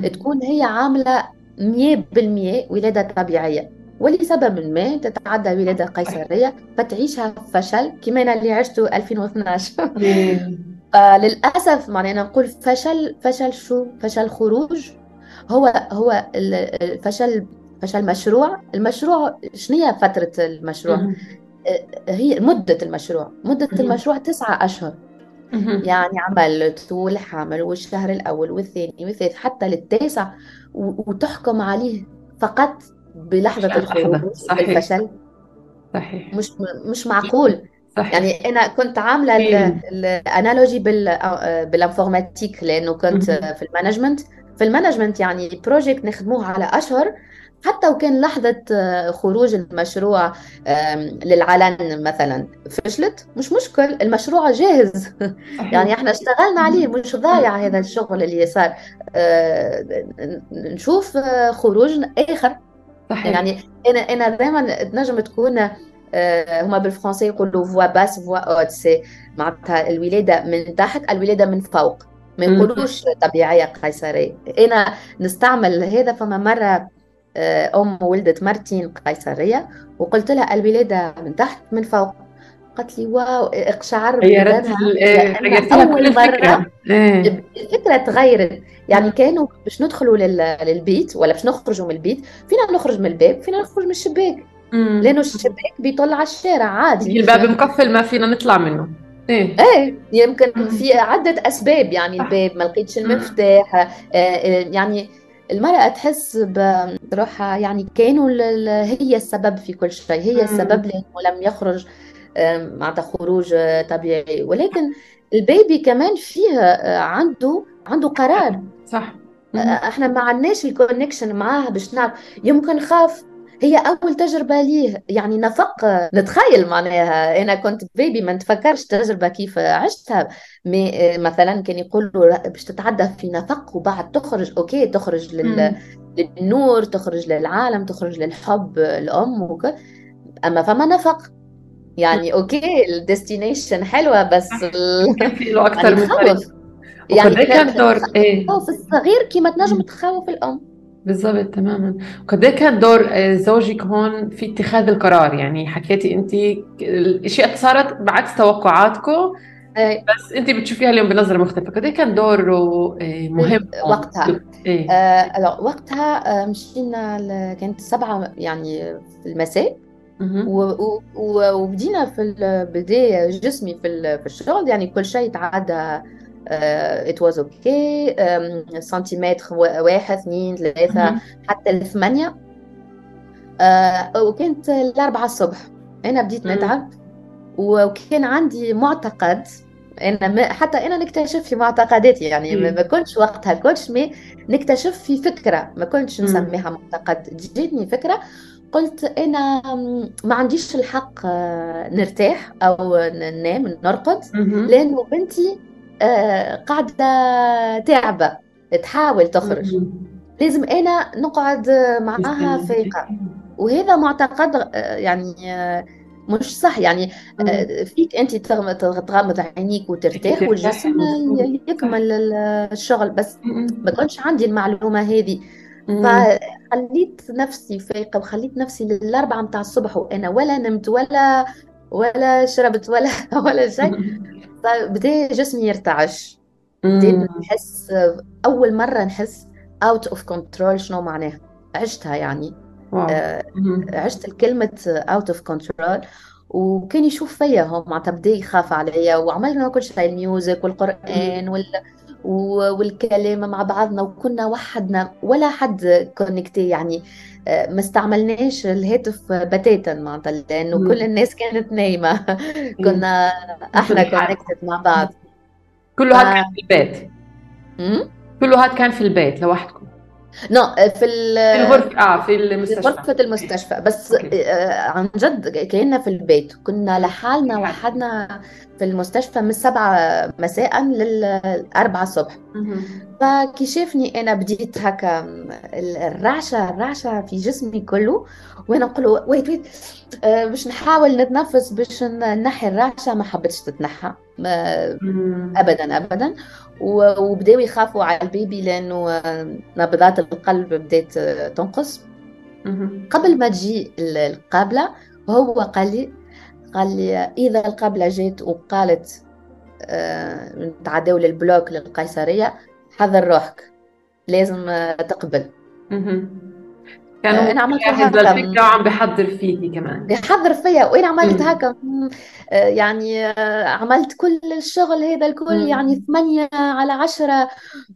تكون هي عاملة 100% ولادة طبيعية. ولسبب ما تتعدى ولادة قيصرية فتعيشها فشل كما أنا اللي عشته 2012 فللاسف معناها نقول فشل فشل شو؟ فشل خروج. هو هو الفشل فشل مشروع. المشروع شنو هي فترة المشروع؟ أه، هي مدة المشروع. مدة المشروع تسعة أشهر. يعني عمل طول حامل والشهر الأول والثاني والثالث حتى للتاسع. وتحكم عليه فقط بلحظة. الخروج صحيح. الفشل. صحيح. مش مش معقول. صحيح. يعني أنا كنت عاملة ال analogy بال informatique لأنه كنت في ال management. في ال management يعني project نخدموه على أشهر حتى وكان لحظة خروج المشروع للعلن مثلا فشلت. مش مشكل المشروع جاهز. يعني إحنا اشتغلنا عليه مش ضايع هذا الشغل اللي صار. آه، نشوف خروج آخر. صحيح. يعني أنا أنا دائما تنجم تكون آه، هما بالفرنسي يقولوا voie basse voie haute c'est معناتها الولادة من تحت الولادة من فوق. ما يقولوش طبيعية قيصرية. إنا نستعمل هذا فما مرة آه، أم ولدت مرتين قيصرية وقلت لها الولادة من تحت من فوق. قالت لي واو اقشعر غيرت أول مرة. الفكرة. تغيرت. يعني كانوا باش ندخلوا للبيت ولا باش نخرجوا من البيت فينا نخرج من الباب فينا نخرج من الشباك. لأنه الشباك بيطل على الشارع عادي. الباب مقفل ما فينا نطلع منه. إيه. إيه يمكن في عدة أسباب يعني الباب ما لقيتش المفتاح آه، آه، يعني المرأة تحس بروحها يعني كانوا هي السبب في كل شيء. هي السبب لأنه لم يخرج معناتها خروج طبيعي. ولكن ال baby كمان فيه آه، عنده عنده قرار. صح. إحنا ما عندناش ال connection معاها باش نعرف. يمكن خاف هي أول تجربة ليه يعني نفق نتخيل معناها. أنا كنت baby ما نتفكرش تجربة كيف عشتها. مثلا كان يقولوا باش تتعدى في نفق وبعد تخرج okay تخرج لل... للنور تخرج للعالم تخرج للحب الأم وك... أما فما نفق. يعني okay ال destination حلوة بس كان في له أكثر من يعني كان دور إيه. الصغير كيما تنجم تخوف الأم. بالضبط تماما. وقد إيه كان دور آه، زوجك هون في اتخاذ القرار. يعني حكيتي انت الأشياء صارت بعكس توقعاتكم إيه. بس انت بتشوفيها اليوم بنظرة مختلفة. قد كان دوره آه، مهم. وقتها. إيه. آه وقتها آه، مشينا كانت سبعة يعني في المساء. وبدينا في البداية جسمي في الشغل. يعني كل شيء تعدى it was okay سنتيمتر واحد اثنين ثلاثة مهم. حتى الثمانية. آه، وكانت الأربعة الصبح. أنا بديت. نتعب. وكان عندي معتقد. أنا ما حتى أنا نكتشف في معتقداتي يعني ما كنتش وقتها كنتش مي نكتشف في فكرة. ما كنتش. نسميها معتقد. جاتني فكرة. قلت أنا ما عنديش الحق آه، نرتاح أو ننام نرقد. لأنه بنتي آه، قاعدة تعبة تحاول تخرج. لازم أنا نقعد معاها فايقة وهذا معتقد آه، يعني آه، مش صح. يعني فيك أنت تغم- تغ- تغمض عينيك وترتاح ترتاح، والجسم. يكمل ال- الشغل. بس. ما كنتش عندي المعلومة هذه. فخليت نفسي فايقة وخليت نفسي للأربعة متاع الصبح وأنا ولا نمت ولا ولا شربت ولا ولا شيء. فبدا جسمي يرتعش بديت. نحس أول مرة نحس out of control شنو معناها عشتها يعني. آه،. عشت الكلمة out of control وكان يشوف فيا هو معناتها بدا يخاف عليا وعملنا كل شيء ال music والقرآن وال والكلام مع بعضنا وكنا وحدنا ولا حد connecté يعني آه، ما استعملناش الهاتف بتاتا معناتها لأنه مم. كل الناس كانت نايمة كنا إحنا. connected مع بعض كله هاد ف- كان في البيت؟ كله هاد كان في البيت لوحدكم no في ال- في الغرفة آه في في المستشفى. غرفة المستشفى. بس okay. آه، عن جد كأننا في البيت. كنا لحالنا وحدنا في المستشفى من السبعة مساء للأربعة الصبح. فكي شافني أنا بديت هكا ال- الرعشة الرعشة في جسمي كله. وأنا نقول wait wait آه، باش نحاول نتنفس باش نحي الرعشة. ما حبتش تتنحى. ابدا ابدا. و- وبداوا يخافوا على ال baby لأنه آه، نبضات القلب بدات آه، تنقص. قبل ما تجي ال- القابلة هو قال لي قال لي إذا القابلة جات وقالت آه، نتعداو لل bloc للقيصرية حضر روحك لازم آه، تقبل. آه، كانوا أنا عملت جاهز. للفكرة وعم بحضر فيكي كمان. يحضر فيا وأنا عملت. هكا آه، يعني آه، عملت كل الشغل هذا الكل مم. يعني ثمانية على عشرة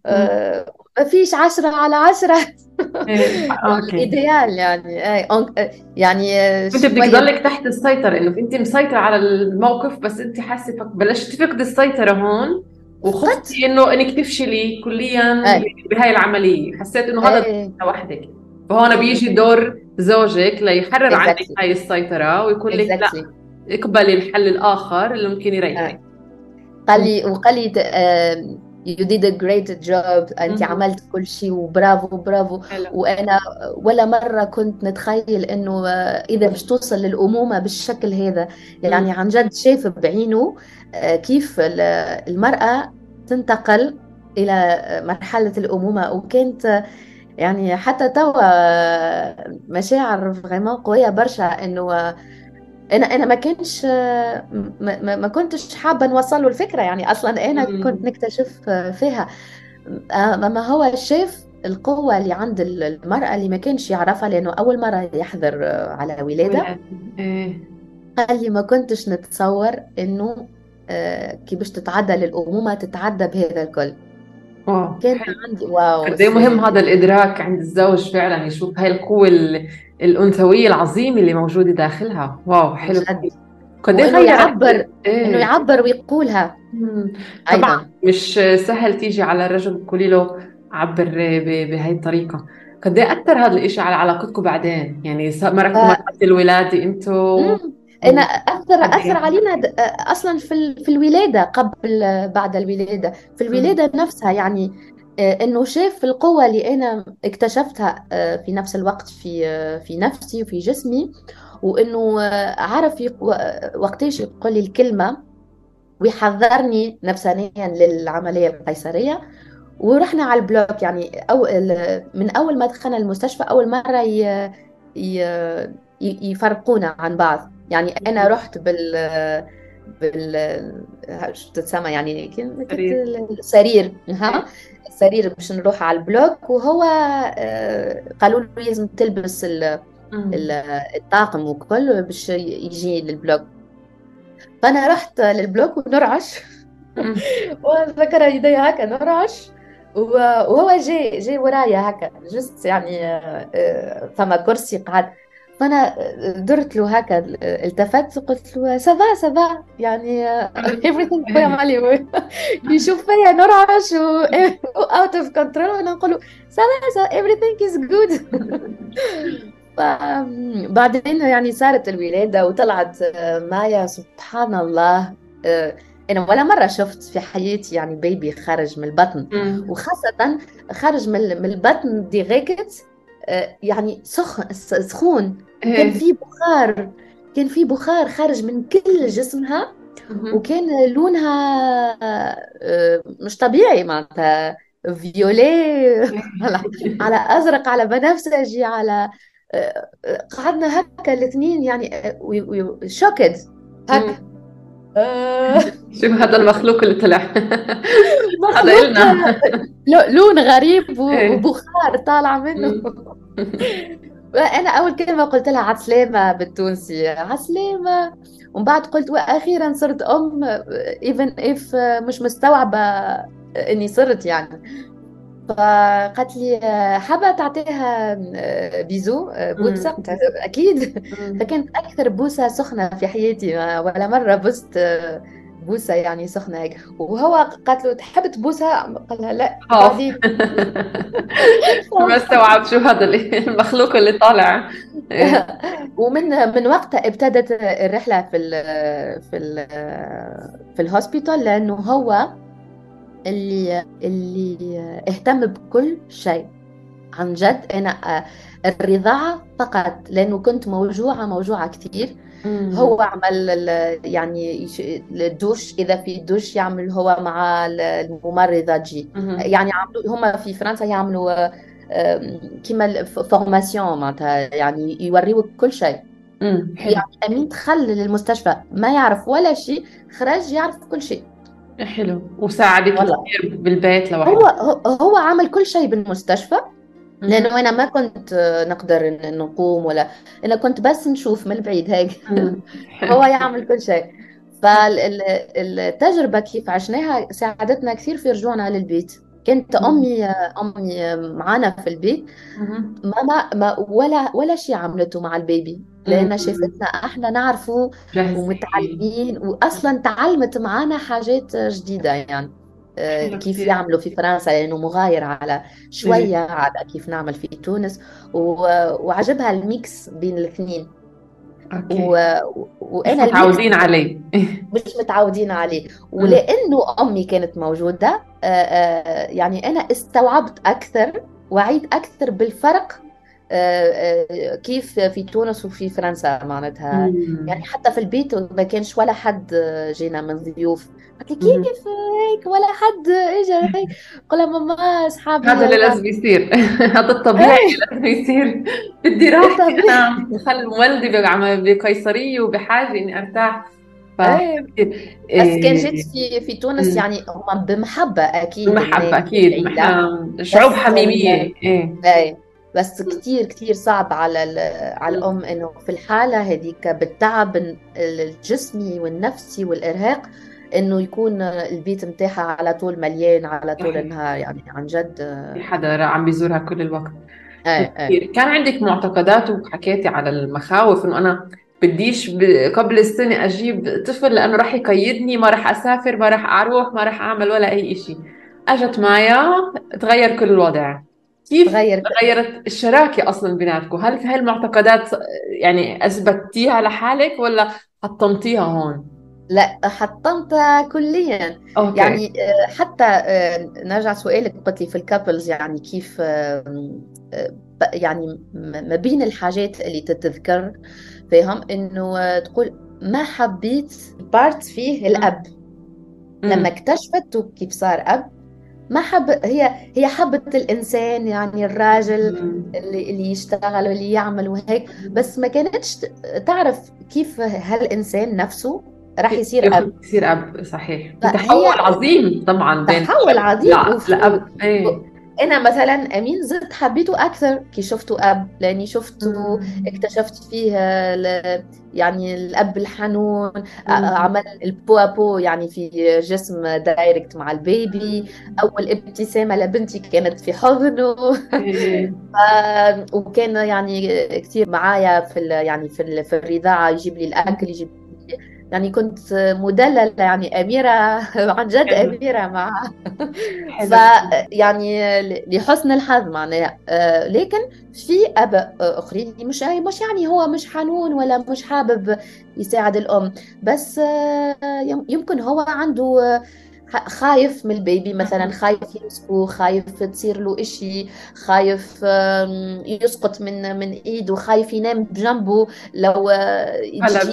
آه، ما فيش عشرة على عشرة. إيه، أوكي. إيديال يعني أون- آه، يعني انت بدك تضلك تحت السيطرة إنه انت مسيطرة على الموقف بس انت حاسة بلشت تفقدي السيطرة هون وخفتي إنه إنك تفشلي كليا. بهاي العملية. حسيت إنه هذا إيه، وحدك فهون بيجي دور زوجك ليحرر عنك Exactly. هاي السيطرة ويقول لك لا exactly. اقبلي الحل الآخر اللي ممكن يريحك قال لي وقال لي آه، you did a great job انت. عملت كل شيء وبرافو برافو حلو. وأنا ولا مرة كنت نتخيل إنه آه، إذا باش توصل للأمومة بالشكل هذا يعني عن جد شاف بعينه آه، كيف ال- المرأة تنتقل إلى آه، مرحلة الأمومة وكانت آه، يعني حتى توا مشاعر فريمون قوية برشا إنه أنا أنا ما كنتش ما, ما- كنتش حابة نوصل له الفكرة يعني أصلا أنا. كنت نكتشف فيها. ما هو شاف القوة اللي عند المرأة اللي ما كانش يعرفها لأنه أول مرة يحضر على ولادة. إيه. قال لي ما كنتش نتصور إنه آه، كي باش تتعدى للأمومة تتعدى بهذا الكل. wow كان. عندي wow قد إيه مهم هذا الإدراك عند الزوج فعلا يشوف هاي القوة ال- الأنثوية العظيمة اللي موجودة داخلها. wow حلو. قد إيه. غيرت يعبر إيه. إنه يعبر ويقولها. طبعا مش سهل تيجي على الرجل تقولي له عبر ب- بهاي الطريقة. قد إيه أثر هذا الإشي على علاقتكم بعدين؟ يعني س- مركتوا ف- مرحله الولادة أنتوا مم. أنا أثر قد إيه؟ أثر علينا أصلا في في الولادة قبل بعد الولادة في الولادة نفسها يعني آه، إنه شاف القوة اللي أنا اكتشفتها آه، في نفس الوقت في آه، في نفسي وفي جسمي وإنه آه، عرف وقتاش يقول لي الكلمة ويحذرني نفسانيا للعملية القيصرية ورحنا على ال bloc يعني أو من أول ما دخلنا المستشفى أول مرة ي... ي... ي- يفرقونا عن بعض يعني أنا رحت بال بال شو تتسمى يعني السرير ها؟ السرير باش نروح على البلوك وهو آه، قالوا له لازم تلبس الطاقم وكل باش يجي لل bloc. فأنا رحت لل bloc ونرعش. وذكر يدي هكا نرعش. وهو جاي جاي ورايا هكا just يعني آه، فما كرسي قعد فأنا درت له هكا التفت وقلت له ça va ça va يعني everything خويا مالي يشوف فيا نرعش و out of control وأنا نقول له ça va everything is good. بعدين يعني صارت الولادة وطلعت مايا سبحان الله. أنا ولا مرة شفت في حياتي يعني بيبي خارج من البطن. وخاصة خارج من البطن ديريكت يعني سخن سخون. كان إيه. في بخار كان في بخار خارج من كل جسمها وكان لونها آه، مش طبيعي معناتها فيولي على أزرق على بنفسجي على آه، قعدنا هكا الاثنين يعني شوكد هكا. شو هذا المخلوق اللي طلع. هذا إلنا. لون غريب إيه. وبخار طالع منه. أنا أول كلمة قلت لها عسلامة بالتونسي عسلامة. ومن بعد قلت وأخيرا صرت أم even if مش مستوعبة إني صرت يعني. فقالت لي حابة تعطيها بيزو بوسة؟ أكيد. فكانت أكثر بوسة سخنة في حياتي ولا مرة بست بوسة يعني سخنة هيك. وهو قالت له تحب تبوسها؟ قال لها لا عادي ما استوعب شو هذا المخلوق اللي طالع. ومن من وقتها ابتدت الرحلة في ال في ال في ال hospital لأنه هو اللي اللي اهتم بكل شيء. عن جد أنا الرضاعة فقط لأنه كنت موجوعة موجوعة كثير. هو عمل يعني الدوش إذا في دوش يعمل هو مع الممرضة جي. يعني عملوا هم في فرنسا يعملوا كيما formation معناتها يعني يوريوك كل شيء. يعني أمين دخل للمستشفى ما يعرف ولا شيء خرج يعرف كل شيء. حلو. وساعدك كثير بالبيت لوحدك. هو هو عمل كل شيء بالمستشفى. لأنه أنا ما كنت نقدر نقوم ولا أنا كنت بس نشوف من بعيد هيك. هو يعمل كل شيء. فالتجربه كيف عشناها ساعدتنا كثير في رجوعنا للبيت. كانت أمي أمي معنا في البيت. ما, ما ولا ولا شيء عملته مع ال baby. لأن شافتنا إحنا نعرفه ومتعلمين واصلا تعلمت معنا حاجات جديدة يعني. آه، كيف يعملوا في فرنسا؟ لأنه مغاير على شوية على كيف نعمل في تونس. وعجبها ال mix بين الاثنين. okay. و... وأنا مش متعودين عليه. مش متعودين عليه. ولأنه أمي كانت موجودة آه، آه، يعني أنا استوعبت أكثر وعيت أكثر بالفرق كيف في تونس وفي فرنسا معناتها. يعني حتى في البيت ما كانش ولا حد جينا من ضيوف. قلت لي كيف هيك؟ ولا حد اجى هيك. قلت ماما أصحابي هذا اللي لازم يصير. هذا الطبيعي اللي لازم يصير. بدي راحتي أنا خل والدي بقيصرية وبحاجة إني أرتاح. ف... إيه. بس كان جيت في في تونس يعني هم بمحبة أكيد بمحبة أكيد. شعوب حميمية. إيه. بس كثير كثير صعب على على الأم إنه في الحالة هذيك بالتعب الجسمي والنفسي والإرهاق إنه يكون البيت متاحها على طول مليان على طول النهار يعني عن جد في حدا عم بيزورها كل الوقت. أي أي. كان عندك معتقدات وحكيتي على المخاوف إنه أنا بديش قبل السنة أجيب طفل لأنه راح يقيدني ما راح أسافر ما راح أروح ما راح أعمل ولا أي إشي. أجت مايا تغير كل الوضع. كيف تغير تغيرت الشراكة أصلا بيناتكم؟ هل في هاي المعتقدات يعني أثبتيها لحالك ولا حطمتيها هون؟ لا حطمتها كليا. okay. يعني آه، حتى آه، نرجع سؤالك قلت لي في ال couples يعني كيف آه، يعني ما بين الحاجات اللي تتذكر فيهم إنه تقول ما حبيت بارت فيه الأب. لما اكتشفت كيف صار أب ما حب هي هي حبت الإنسان يعني الراجل اللي اللي يشتغل واللي يعمل وهيك. بس ما كانتش تعرف كيف هالإنسان نفسه راح يصير أب. يصير أب صحيح. تحول عظيم طبعا بين تحول عظيم لا لأب إيه. أنا مثلا أمين زدت حبيته أكثر كي شفته أب لأني شفته اكتشفت فيه يعني الأب الحنون عمل ال peau à peau يعني في جسم direct مع ال baby. أول ابتسامة لبنتي كانت في حضنه. إيه. وكان يعني كثير معايا في يعني في, في الرضاعة يجيب لي الأكل يجيب يعني كنت مدللة يعني أميرة عن جد أميرة معها ف يعني لحسن الحظ معناها. آه، لكن في أباء آخرين مش مش يعني هو مش حنون ولا مش حابب يساعد الأم بس آه، يمكن هو عنده خايف من البيبي مثلا خايف يمسكه خايف تصير له إشي خايف يسقط من من إيده خايف ينام بجنبه. لو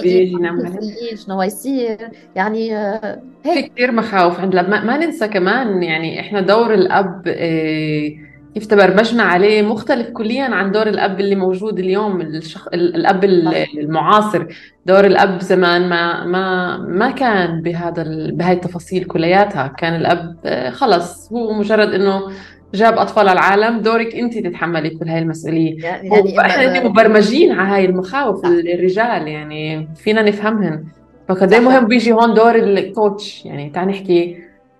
بيجي ينام شنو يصير. يعني آه، هيك. في كثير مخاوف عند الاب ما ننسى كمان يعني إحنا دور الأب إيه كيف تبرمجنا عليه مختلف كليا عن دور الأب اللي موجود اليوم الشخ... الأب المعاصر. دور الأب زمان ما ما ما كان بهذا ال... بهاي التفاصيل كلياتها. كان الأب آه، خلص هو مجرد إنه جاب أطفال العالم دورك أنت تتحملي كل هاي المسؤولية. يعني إحنا مبرمجين على هاي المخاوف الرجال يعني فينا نفهمهن. فقد مهم بيجي هون دور الكوتش يعني تعال نحكي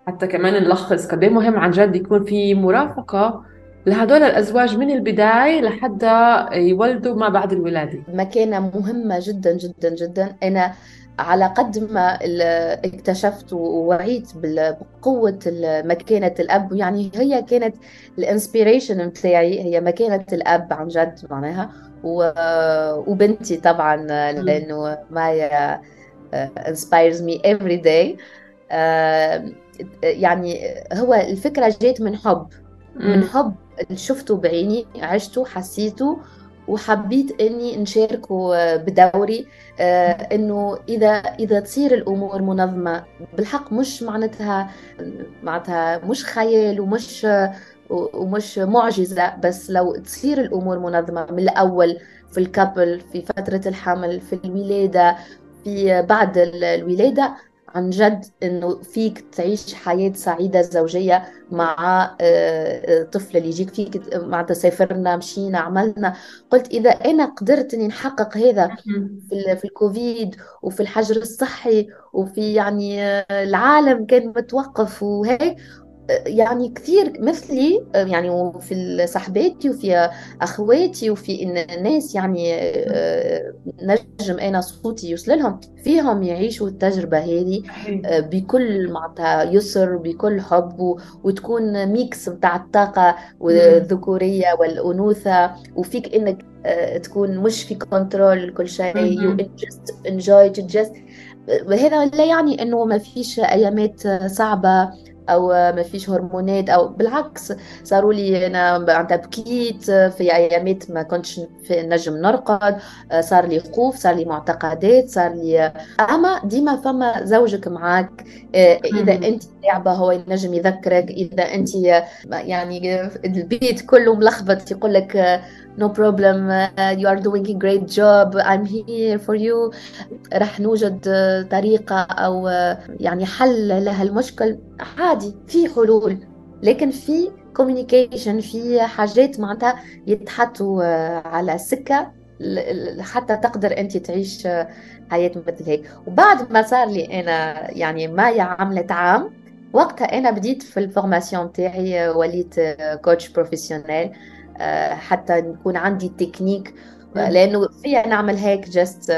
حتى كمان نلخص. قد إيه مهم عن جد يكون في مرافقة لهدول الأزواج من البداية لحتى يولدوا ما بعد الولادة. مكانة مهمة جدا جدا جدا. أنا على قد ما اكتشفت ووعيت بقوة مكانة الأب. يعني هي كانت الإنسبيريشن بتاعي. هي مكانة الأب عن جد معناها. وبنتي طبعا لأنه مايا inspires me every day. يعني هو الفكرة جات من حب. من حب شفته بعيني عشته حسيته وحبيت إني نشاركه بدوري آه، إنه إذا إذا تصير الأمور منظمة بالحق مش معناتها معناتها مش خيال ومش ومش معجزة بس لو تصير الأمور منظمة من الأول في الكابل في فترة الحمل في الولادة في بعد الولادة عن جد إنه فيك تعيش حياة سعيدة زوجية مع آه، آه، طفل اللي يجيك فيك معناتها سافرنا مشينا عملنا. قلت إذا أنا قدرت إني نحقق هذا في, في الكوفيد وفي الحجر الصحي وفي يعني آه، العالم كان متوقف وهيك يعني كثير مثلي يعني وفي صحباتي وفي أخواتي وفي الناس يعني آه، نجم أنا صوتي يوصل لهم فيهم يعيشوا التجربة هذه آه، بكل معناتها يسر بكل حب وتكون mix بتاع الطاقة والذكورية والأنوثة وفيك إنك آه، تكون مش في control كل شيء you enjoy just هذا لا يعني إنه ما فيش أيامات صعبة أو ما فيش هرمونات أو بالعكس صاروا لي أنا معناتها بكيت في أيامات ما كنتش في نجم نرقد صار لي خوف صار لي معتقدات صار لي أما ديما فما زوجك معك إذا أنت تعبه هو ينجم يذكرك إذا أنت يعني البيت كله ملخبط يقول لك no problem. Uh, you are doing a great job. I'm here for you. رح نوجد طريقة أو يعني حل لهالمشكل عادي في حلول. لكن في communication في حاجات معناتها يتحطوا على السكة حتى تقدر أنت تعيش حياة مثل هيك. وبعد ما صار لي أنا يعني ما عملت عام وقتها أنا بديت في ال formation تاعي وليت coach professionnel حتى يكون عندي تكنيك لأنه فيها نعمل هيك just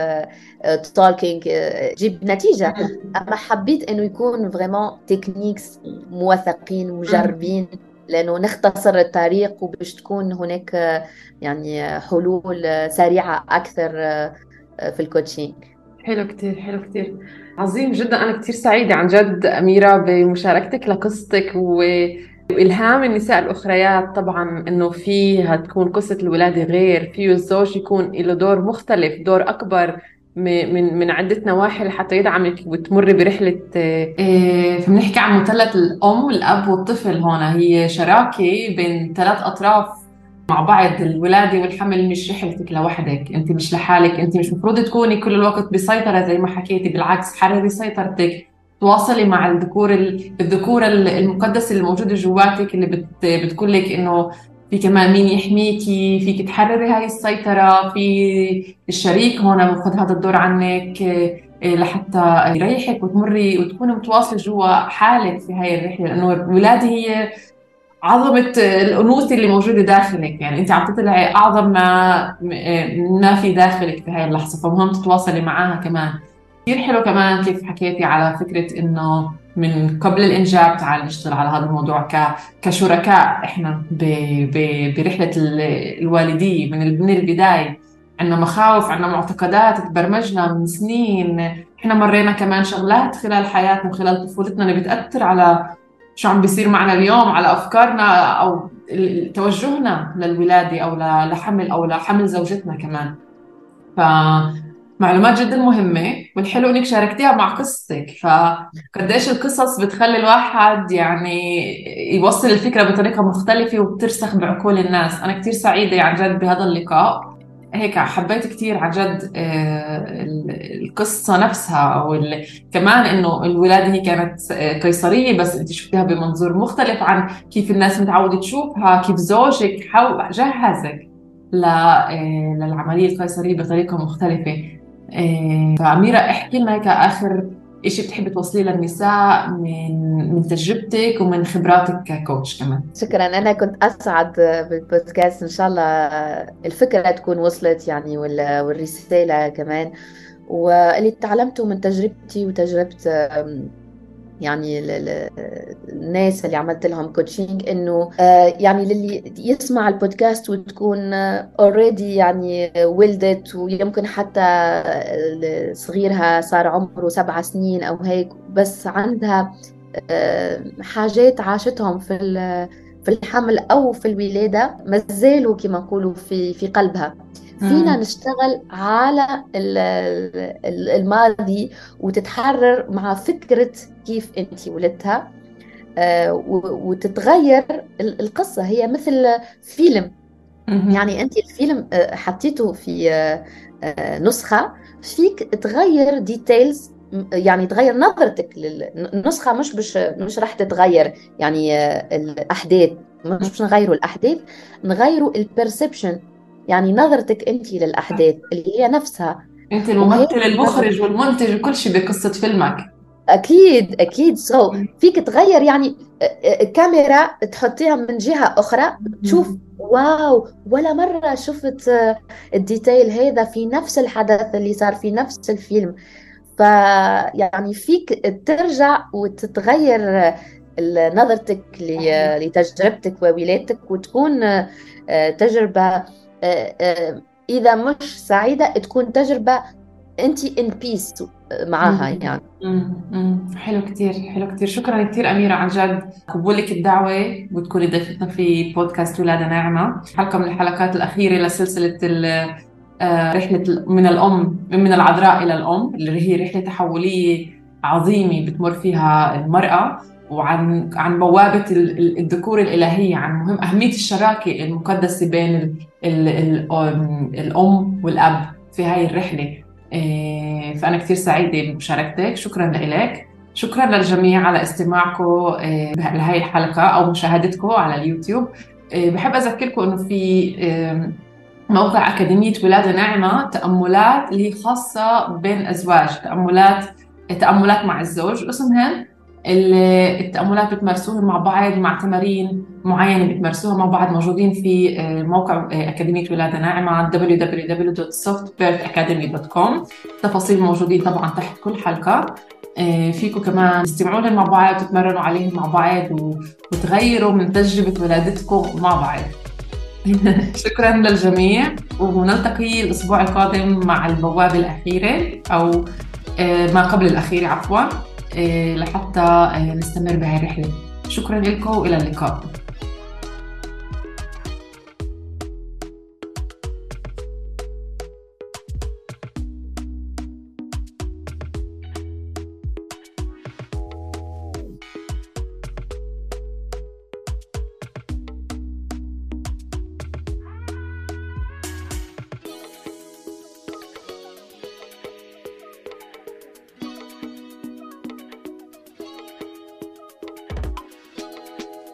talking تجيب نتيجة. أما حبيت إنه يكون vraiment techniques موثقين مجربين لأنه نختصر الطريق وباش تكون هناك آه، يعني حلول سريعة أكثر آه، في ال coaching حلو كتير حلو كتير. عظيم جدا. أنا كتير سعيدة عن جد أميرة بمشاركتك لقصتك و وإلهام النساء الأخريات طبعا إنه فيها تكون قصة الولادة غير فيه الزوج يكون له دور مختلف دور أكبر من من عدة نواحي لحتى يدعمك وتمري برحلة إيه فبنحكي عن مثلث الأم والأب والطفل هون. هي شراكة بين ثلاث أطراف مع بعض الولادة والحمل مش رحلتك لوحدك أنت مش لحالك أنت مش مفروض تكوني كل الوقت بسيطرة زي ما حكيتي بالعكس حرري سيطرتك. تواصلي مع الذكور الذكورة المقدسة اللي موجودة جواتك اللي بت بتقول لك إنه في كمان مين يحميكي فيك تحرري هاي السيطرة في الشريك هون باخذ هذا الدور عنك إيه، لحتى يريحك وتمري وتكوني متواصلة جوا حالك في هاي الرحلة لأنه الولادة هي عظمة الأنوثة اللي موجودة داخلك يعني أنت عم تطلعي أعظم ما ما في داخلك في هاي اللحظة فمهم تتواصلي معاها كمان. كثير حلو كمان كيف حكيتي على فكرة إنه من قبل الإنجاب تعال نشتغل على هذا الموضوع. كشركاء. إحنا ب... ب... برحلة الوالدية من من البداية. عندنا مخاوف عندنا معتقدات تبرمجنا من سنين. إحنا مرينا كمان شغلات خلال حياتنا وخلال طفولتنا. اللي بتأثر على شو عم بيصير معنا اليوم على أفكارنا أو توجهنا للولادة أو لحمل أو لحمل زوجتنا كمان. فمعلومات جدا مهمة والحلو إنك شاركتيها مع قصتك. فقديش القصص بتخلي الواحد يعني يوصل الفكرة بطريقة مختلفة وبترسخ بعقول الناس. أنا كثير سعيدة عن جد بهذا اللقاء. هيك حبيت كثير عن جد آه، القصة نفسها أو كمان إنه الولادة هي كانت آه، قيصرية بس أنت شفتيها بمنظور مختلف عن كيف الناس متعودة تشوفها كيف زوجك جهزك آه، للعملية القيصرية بطريقة مختلفة. فأميرة احكي لنا هيك آخر إشي بتحبي توصليه للنساء من من تجربتك ومن خبراتك ككوتش كمان. شكرا. أنا كنت أسعد بالبودكاست. إن شاء الله الفكرة تكون وصلت يعني والرسالة كمان. واللي تعلمته من تجربتي وتجربة يعني الناس اللي عملت لهم coaching إنه آه، يعني للي يسمع البودكاست وتكون already يعني ولدت ويمكن حتى صغيرها صار عمره سبع سنين أو هيك بس عندها آه، حاجات عاشتهم في في الحمل أو في الولادة ما زالوا كما نقولوا في في قلبها. فينا نشتغل على الماضي وتتحرر مع فكرة كيف أنت ولدتها آه، وتتغير القصة. هي مثل فيلم. يعني أنت الفيلم آه، حطيته في آه، نسخة فيك تغير ديتيلز يعني تغير نظرتك للنسخة مش مش مش راح تتغير. يعني الأحداث مش نغيروا الأحداث نغيروا ال perception يعني نظرتك انت للأحداث اللي هي نفسها. أنت الممثل المخرج والمنتج وكل شيء بقصة فيلمك. أكيد أكيد. so, فيك تغير يعني كاميرا تحطيها من جهة أخرى. تشوف wow ولا مرة شفت ال detail هذا في نفس الحدث اللي صار في نفس الفيلم. فيعني فيك ترجع وتتغير نظرتك لتجربتك وولادتك وتكون تجربه آه، آه، إذا مش سعيدة تكون تجربة انت ان بيس معاها يعني. حلو كثير حلو كثير شكرا كثير أميرة عن جد. قبولك الدعوة وتكوني ضيفتنا في بودكاست ولادة ناعمة. حلقة من الحلقات الأخيرة لسلسله آه، رحلة من الأم من العذراء إلى الأم اللي هي رحلة تحولية عظيمة بتمر فيها المرأة وعن عن بوابة الذكور الإلهية عن مهم أهمية الشراكة المقدسة بين الأم والأب في هاي الرحلة. آه، فأنا كثير سعيدة بمشاركتك شكرا لك شكرا للجميع على استماعكم آه، لهي الحلقة أو مشاهدتكم على اليوتيوب. آه، بحب أذكركم إنه في موقع أكاديمية ولادة ناعمة تأملات اللي هي خاصة بين أزواج تأملات تأملات مع الزوج اسمها التأملات بتمارسوها مع بعض مع تمارين معينة بتمارسوها مع بعض موجودين في آه، موقع آه، أكاديمية ولادة ناعمة www.softbirthacademy.com تفاصيل موجودين طبعا تحت كل حلقة. آه، فيكم كمان تستمعوا لهم مع بعض وتتمرنوا عليهم مع بعض وتغيروا من تجربة ولادتكم مع بعض. شكرا للجميع ونلتقي الأسبوع القادم مع البوابة الأخيرة أو ما قبل الأخيرة عفوا. لحتى نستمر بهذه الرحلة. شكرا لكم وإلى اللقاء.